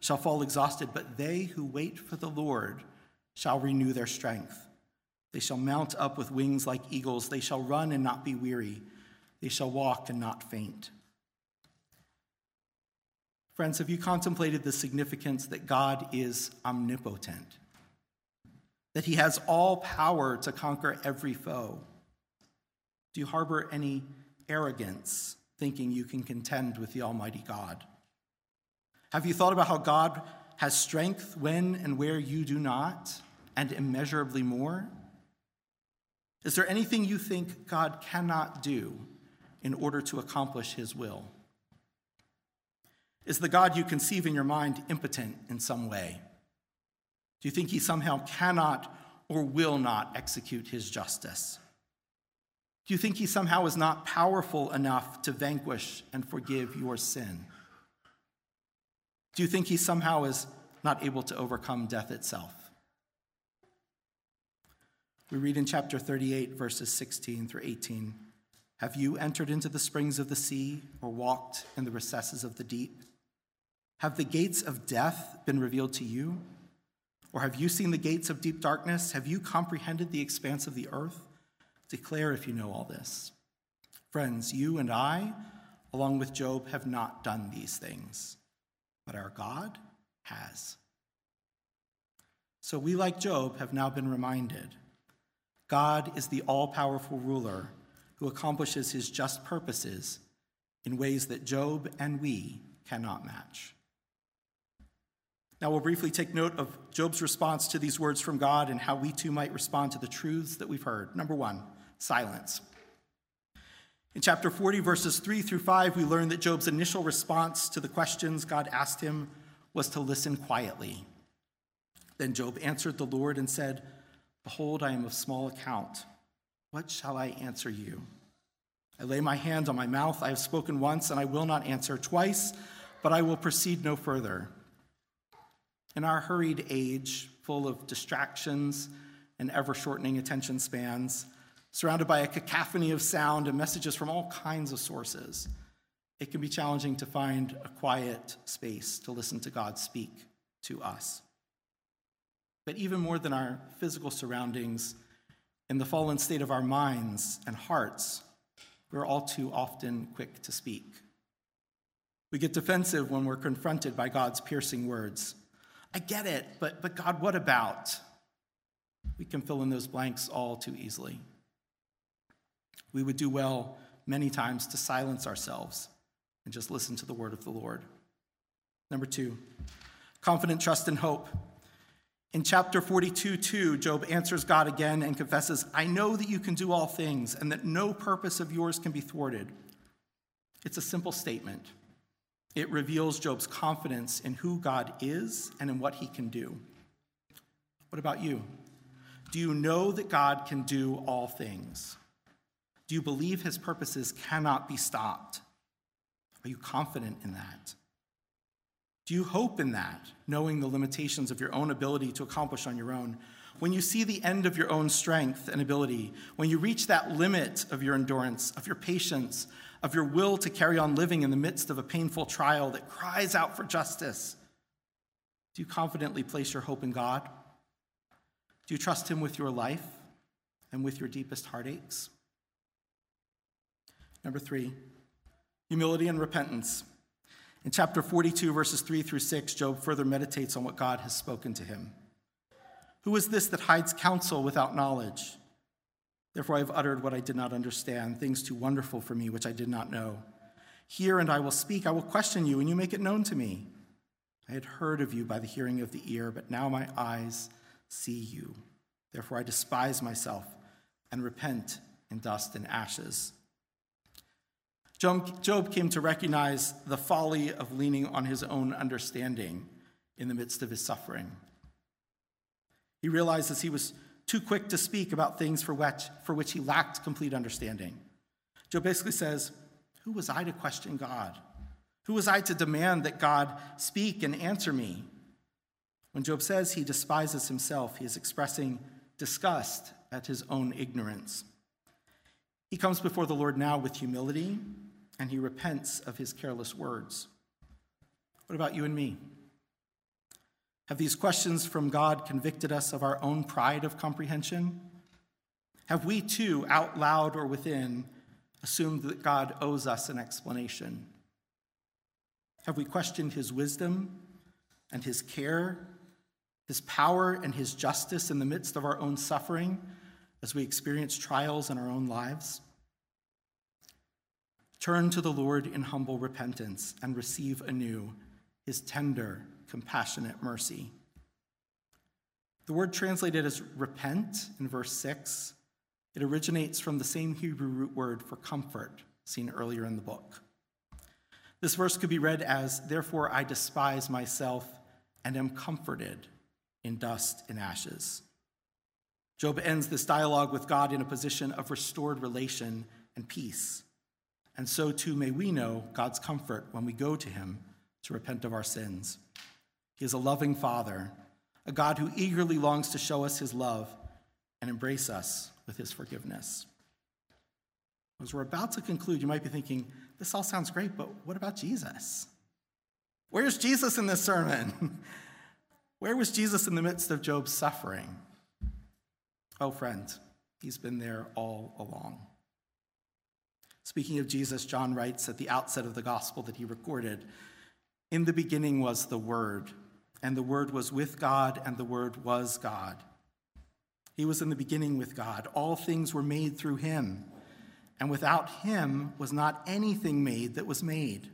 shall fall exhausted, but they who wait for the Lord shall renew their strength. They shall mount up with wings like eagles. They shall run and not be weary. They shall walk and not faint. Friends, have you contemplated the significance that God is omnipotent? That he has all power to conquer every foe? Do you harbor any arrogance, thinking you can contend with the Almighty God? Have you thought about how God has strength when and where you do not, and immeasurably more? Is there anything you think God cannot do in order to accomplish his will? Is the God you conceive in your mind impotent in some way? Do you think he somehow cannot or will not execute his justice? Do you think he somehow is not powerful enough to vanquish and forgive your sin? Do you think he somehow is not able to overcome death itself? We read in chapter 38, verses 16 through 18 Have you entered into the springs of the sea or walked in the recesses of the deep? Have the gates of death been revealed to you? Or have you seen the gates of deep darkness? Have you comprehended the expanse of the earth? Declare if you know all this. Friends, you and I, along with Job, have not done these things but our God has. So we, like Job, have now been reminded God is the all powerful ruler who accomplishes his just purposes in ways that Job and we cannot match. Now, we'll briefly take note of Job's response to these words from God and how we too might respond to the truths that we've heard. Number one, silence. In chapter 40, verses 3 through 5, we learn that Job's initial response to the questions God asked him was to listen quietly. Then Job answered the Lord and said, Behold, I am of small account. What shall I answer you? I lay my hand on my mouth. I have spoken once, and I will not answer twice, but I will proceed no further. In our hurried age, full of distractions and ever shortening attention spans, surrounded by a cacophony of sound and messages from all kinds of sources, it can be challenging to find a quiet space to listen to God speak to us. But even more than our physical surroundings, in the fallen state of our minds and hearts, we're all too often quick to speak. We get defensive when we're confronted by God's piercing words. I get it, but, but God, what about? We can fill in those blanks all too easily we would do well many times to silence ourselves and just listen to the word of the Lord. Number two, confident trust and hope. In chapter 42, 2, Job answers God again and confesses, I know that you can do all things and that no purpose of yours can be thwarted. It's a simple statement. It reveals Job's confidence in who God is and in what he can do. What about you? Do you know that God can do all things? Do you believe his purposes cannot be stopped? Are you confident in that? Do you hope in that, knowing the limitations of your own ability to accomplish on your own? When you see the end of your own strength and ability, when you reach that limit of your endurance, of your patience, of your will to carry on living in the midst of a painful trial that cries out for justice, do you confidently place your hope in God? Do you trust Him with your life and with your deepest heartaches? Number three, humility and repentance. In chapter 42, verses 3 through 6, Job further meditates on what God has spoken to him. Who is this that hides counsel without knowledge? Therefore, I have uttered what I did not understand, things too wonderful for me which I did not know. Hear, and I will speak. I will question you, and you make it known to me. I had heard of you by the hearing of the ear, but now my eyes see you. Therefore, I despise myself and repent in dust and ashes. Job came to recognize the folly of leaning on his own understanding in the midst of his suffering. He realizes he was too quick to speak about things for which, for which he lacked complete understanding. Job basically says, Who was I to question God? Who was I to demand that God speak and answer me? When Job says he despises himself, he is expressing disgust at his own ignorance. He comes before the Lord now with humility and he repents of his careless words. What about you and me? Have these questions from God convicted us of our own pride of comprehension? Have we too, out loud or within, assumed that God owes us an explanation? Have we questioned his wisdom and his care, his power and his justice in the midst of our own suffering as we experience trials in our own lives? Turn to the Lord in humble repentance and receive anew his tender, compassionate mercy. The word translated as repent in verse 6, it originates from the same Hebrew root word for comfort seen earlier in the book. This verse could be read as, Therefore I despise myself and am comforted in dust and ashes. Job ends this dialogue with God in a position of restored relation and peace and so too may we know God's comfort when we go to him to repent of our sins. He is a loving Father, a God who eagerly longs to show us his love and embrace us with his forgiveness. As we're about to conclude, you might be thinking, this all sounds great, but what about Jesus? Where's Jesus in this sermon? Where was Jesus in the midst of Job's suffering? Oh, friend, he's been there all along. Speaking of Jesus, John writes at the outset of the gospel that he recorded In the beginning was the Word, and the Word was with God, and the Word was God. He was in the beginning with God. All things were made through him, and without him was not anything made that was made.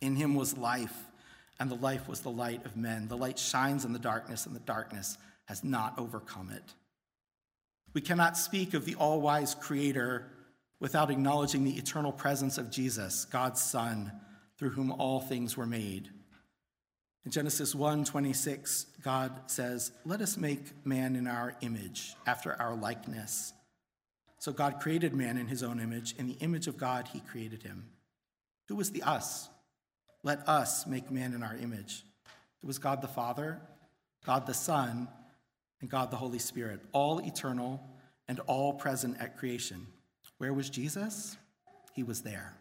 In him was life, and the life was the light of men. The light shines in the darkness, and the darkness has not overcome it. We cannot speak of the all wise Creator without acknowledging the eternal presence of Jesus, God's Son, through whom all things were made. In Genesis 1:26, God says, "Let us make man in our image, after our likeness." So God created man in his own image, in the image of God he created him. Who was the us? Let us make man in our image. It was God the Father, God the Son, and God the Holy Spirit, all eternal and all present at creation. Where was Jesus? He was there.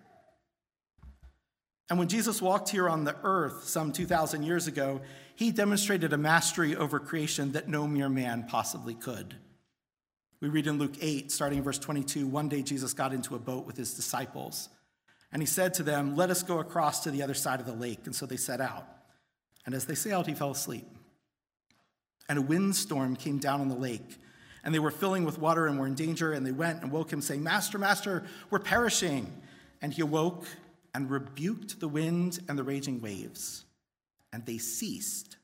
And when Jesus walked here on the earth some 2,000 years ago, he demonstrated a mastery over creation that no mere man possibly could. We read in Luke 8, starting in verse 22, one day Jesus got into a boat with his disciples, and he said to them, Let us go across to the other side of the lake. And so they set out. And as they sailed, he fell asleep. And a windstorm came down on the lake and they were filling with water and were in danger. And they went and woke him, saying, Master, Master, we're perishing. And he awoke and rebuked the wind and the raging waves. And they ceased,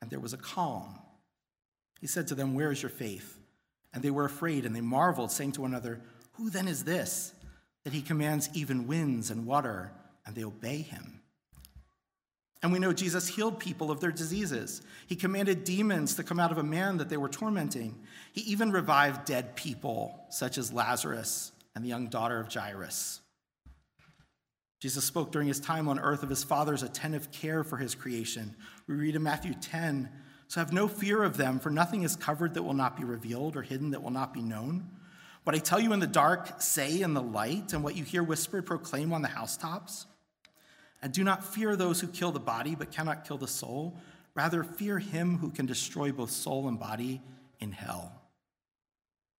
and there was a calm. He said to them, Where is your faith? And they were afraid, and they marveled, saying to one another, Who then is this, that he commands even winds and water, and they obey him? And we know Jesus healed people of their diseases. He commanded demons to come out of a man that they were tormenting. He even revived dead people, such as Lazarus and the young daughter of Jairus. Jesus spoke during his time on earth of his Father's attentive care for his creation. We read in Matthew 10 So have no fear of them, for nothing is covered that will not be revealed, or hidden that will not be known. What I tell you in the dark, say in the light, and what you hear whispered, proclaim on the housetops. And do not fear those who kill the body, but cannot kill the soul. Rather, fear him who can destroy both soul and body in hell.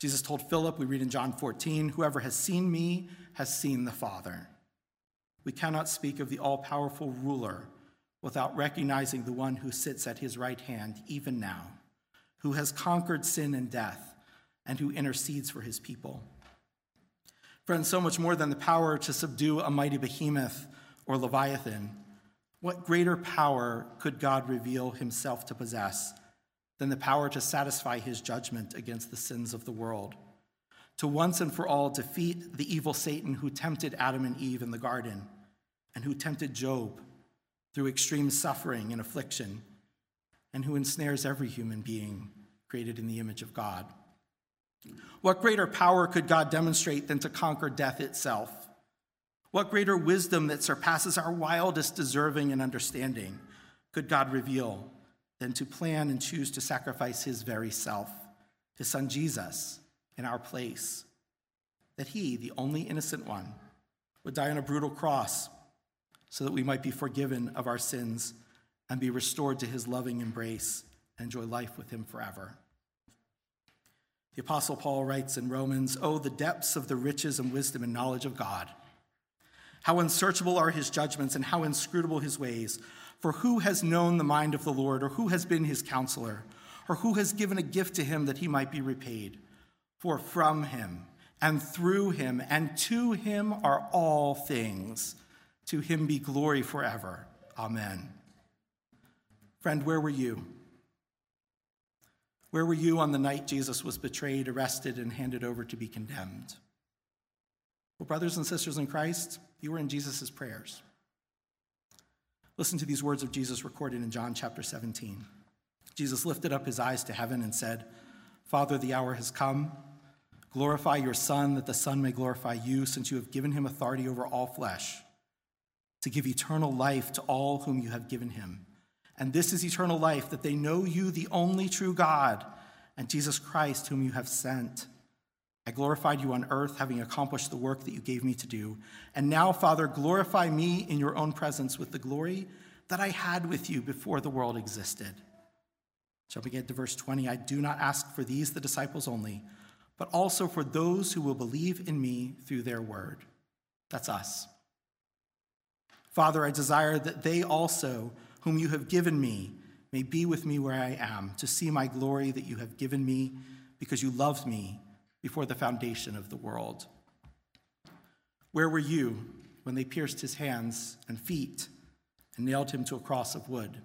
Jesus told Philip, we read in John 14, Whoever has seen me has seen the Father. We cannot speak of the all powerful ruler without recognizing the one who sits at his right hand, even now, who has conquered sin and death, and who intercedes for his people. Friends, so much more than the power to subdue a mighty behemoth or leviathan, what greater power could God reveal himself to possess than the power to satisfy his judgment against the sins of the world? To once and for all defeat the evil Satan who tempted Adam and Eve in the garden and who tempted Job through extreme suffering and affliction, and who ensnares every human being created in the image of God. What greater power could God demonstrate than to conquer death itself? What greater wisdom that surpasses our wildest deserving and understanding could God reveal than to plan and choose to sacrifice his very self, his son Jesus, in our place? That he, the only innocent one, would die on a brutal cross so that we might be forgiven of our sins and be restored to his loving embrace and enjoy life with him forever. The Apostle Paul writes in Romans, Oh, the depths of the riches and wisdom and knowledge of God! How unsearchable are his judgments and how inscrutable his ways. For who has known the mind of the Lord, or who has been his counselor, or who has given a gift to him that he might be repaid? For from him, and through him, and to him are all things. To him be glory forever. Amen. Friend, where were you? Where were you on the night Jesus was betrayed, arrested, and handed over to be condemned? Well, brothers and sisters in Christ, you were in Jesus' prayers. Listen to these words of Jesus recorded in John chapter 17. Jesus lifted up his eyes to heaven and said, Father, the hour has come. Glorify your Son, that the Son may glorify you, since you have given him authority over all flesh, to give eternal life to all whom you have given him. And this is eternal life, that they know you, the only true God, and Jesus Christ, whom you have sent. I glorified you on earth, having accomplished the work that you gave me to do. And now, Father, glorify me in your own presence with the glory that I had with you before the world existed. Jumping into verse 20, I do not ask for these, the disciples only, but also for those who will believe in me through their word. That's us. Father, I desire that they also, whom you have given me, may be with me where I am, to see my glory that you have given me, because you loved me before the foundation of the world. Where were you when they pierced his hands and feet and nailed him to a cross of wood?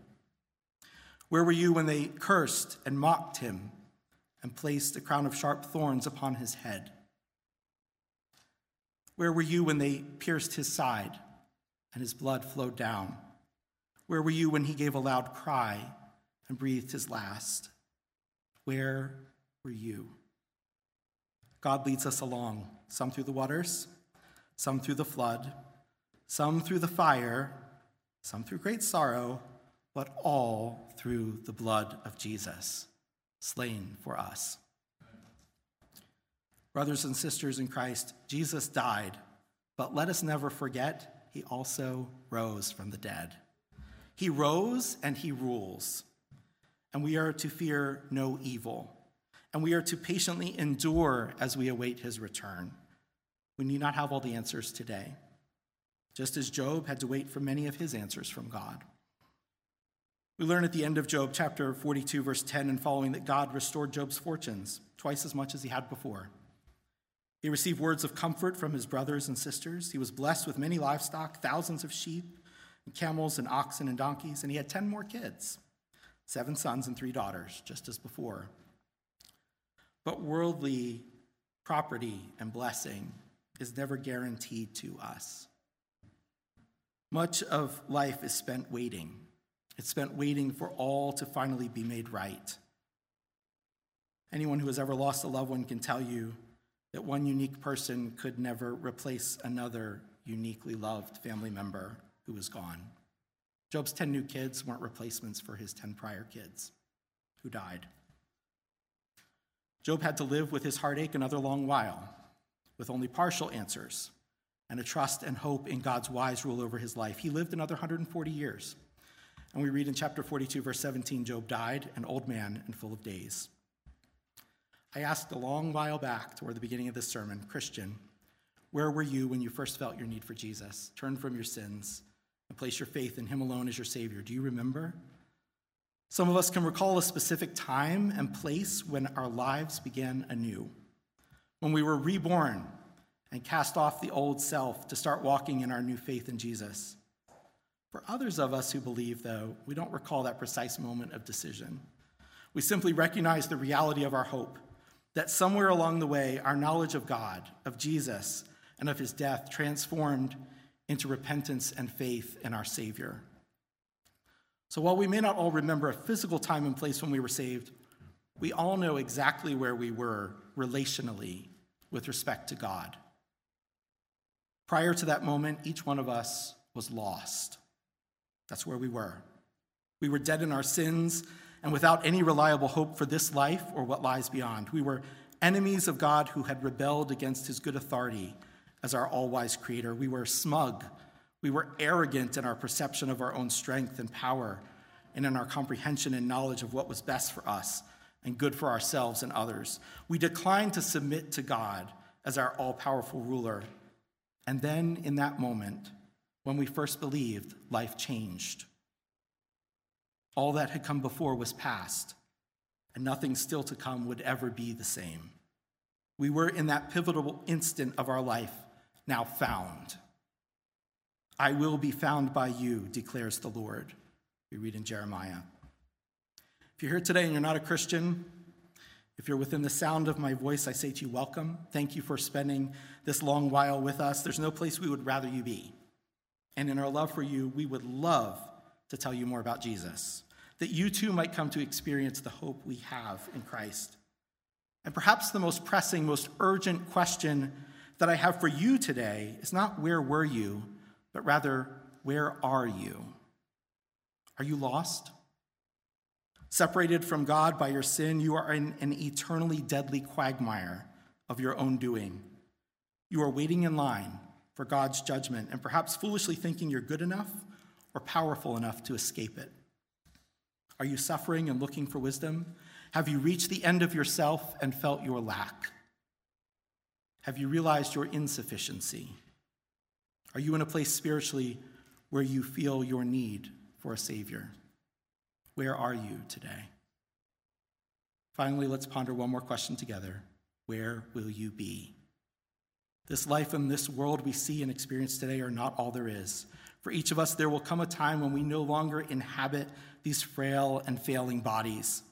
Where were you when they cursed and mocked him and placed a crown of sharp thorns upon his head? Where were you when they pierced his side and his blood flowed down? Where were you when he gave a loud cry and breathed his last? Where were you? God leads us along, some through the waters, some through the flood, some through the fire, some through great sorrow, but all through the blood of Jesus, slain for us. Brothers and sisters in Christ, Jesus died, but let us never forget he also rose from the dead. He rose and he rules, and we are to fear no evil and we are to patiently endure as we await his return. We need not have all the answers today, just as Job had to wait for many of his answers from God. We learn at the end of Job chapter 42, verse 10 and following, that God restored Job's fortunes twice as much as he had before. He received words of comfort from his brothers and sisters. He was blessed with many livestock, thousands of sheep, and camels and oxen and donkeys, and he had 10 more kids seven sons and three daughters, just as before. But worldly property and blessing is never guaranteed to us. Much of life is spent waiting. It's spent waiting for all to finally be made right. Anyone who has ever lost a loved one can tell you that one unique person could never replace another uniquely loved family member who was gone. Job's 10 new kids weren't replacements for his 10 prior kids who died. Job had to live with his heartache another long while, with only partial answers and a trust and hope in God's wise rule over his life. He lived another 140 years. And we read in chapter 42, verse 17 Job died, an old man and full of days. I asked a long while back, toward the beginning of this sermon, Christian, where were you when you first felt your need for Jesus? Turn from your sins and place your faith in Him alone as your Savior. Do you remember? Some of us can recall a specific time and place when our lives began anew, when we were reborn and cast off the old self to start walking in our new faith in Jesus. For others of us who believe, though, we don't recall that precise moment of decision. We simply recognize the reality of our hope that somewhere along the way, our knowledge of God, of Jesus, and of his death transformed into repentance and faith in our Savior. So while we may not all remember a physical time and place when we were saved, we all know exactly where we were relationally with respect to God. Prior to that moment, each one of us was lost. That's where we were. We were dead in our sins and without any reliable hope for this life or what lies beyond. We were enemies of God who had rebelled against his good authority as our all wise creator. We were smug. We were arrogant in our perception of our own strength and power and in our comprehension and knowledge of what was best for us and good for ourselves and others. We declined to submit to God as our all powerful ruler. And then, in that moment, when we first believed, life changed. All that had come before was past, and nothing still to come would ever be the same. We were in that pivotal instant of our life now found. I will be found by you, declares the Lord. We read in Jeremiah. If you're here today and you're not a Christian, if you're within the sound of my voice, I say to you, welcome. Thank you for spending this long while with us. There's no place we would rather you be. And in our love for you, we would love to tell you more about Jesus, that you too might come to experience the hope we have in Christ. And perhaps the most pressing, most urgent question that I have for you today is not where were you, but rather, where are you? Are you lost? Separated from God by your sin, you are in an eternally deadly quagmire of your own doing. You are waiting in line for God's judgment and perhaps foolishly thinking you're good enough or powerful enough to escape it. Are you suffering and looking for wisdom? Have you reached the end of yourself and felt your lack? Have you realized your insufficiency? Are you in a place spiritually where you feel your need for a Savior? Where are you today? Finally, let's ponder one more question together. Where will you be? This life and this world we see and experience today are not all there is. For each of us, there will come a time when we no longer inhabit these frail and failing bodies.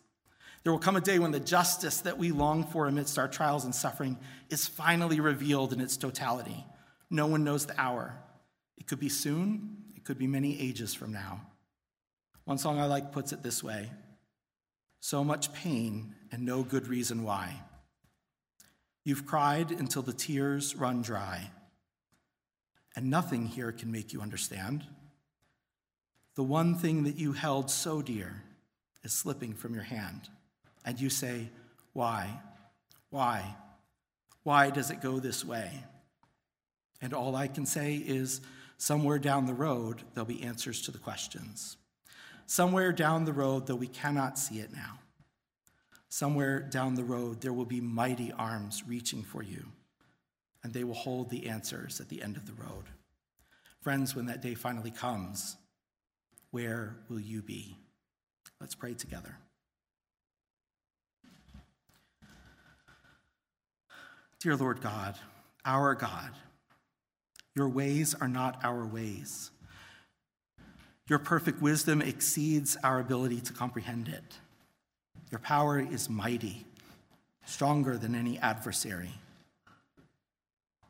There will come a day when the justice that we long for amidst our trials and suffering is finally revealed in its totality. No one knows the hour. It could be soon, it could be many ages from now. One song I like puts it this way So much pain and no good reason why. You've cried until the tears run dry, and nothing here can make you understand. The one thing that you held so dear is slipping from your hand and you say, Why? Why? Why does it go this way? And all I can say is, somewhere down the road, there'll be answers to the questions. Somewhere down the road, though we cannot see it now, somewhere down the road, there will be mighty arms reaching for you, and they will hold the answers at the end of the road. Friends, when that day finally comes, where will you be? Let's pray together. Dear Lord God, our God, your ways are not our ways. Your perfect wisdom exceeds our ability to comprehend it. Your power is mighty, stronger than any adversary.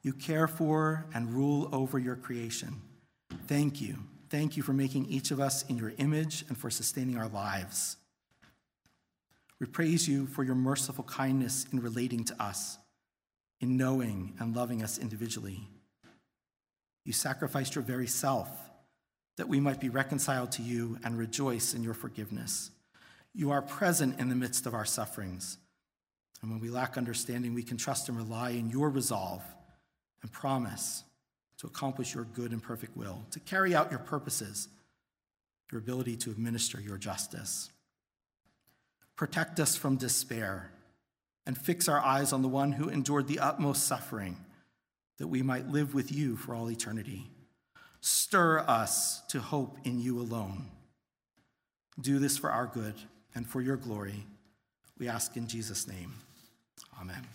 You care for and rule over your creation. Thank you. Thank you for making each of us in your image and for sustaining our lives. We praise you for your merciful kindness in relating to us, in knowing and loving us individually. You sacrificed your very self that we might be reconciled to you and rejoice in your forgiveness. You are present in the midst of our sufferings. And when we lack understanding, we can trust and rely in your resolve and promise to accomplish your good and perfect will, to carry out your purposes, your ability to administer your justice. Protect us from despair and fix our eyes on the one who endured the utmost suffering, that we might live with you for all eternity. Stir us to hope in you alone. Do this for our good and for your glory. We ask in Jesus' name. Amen.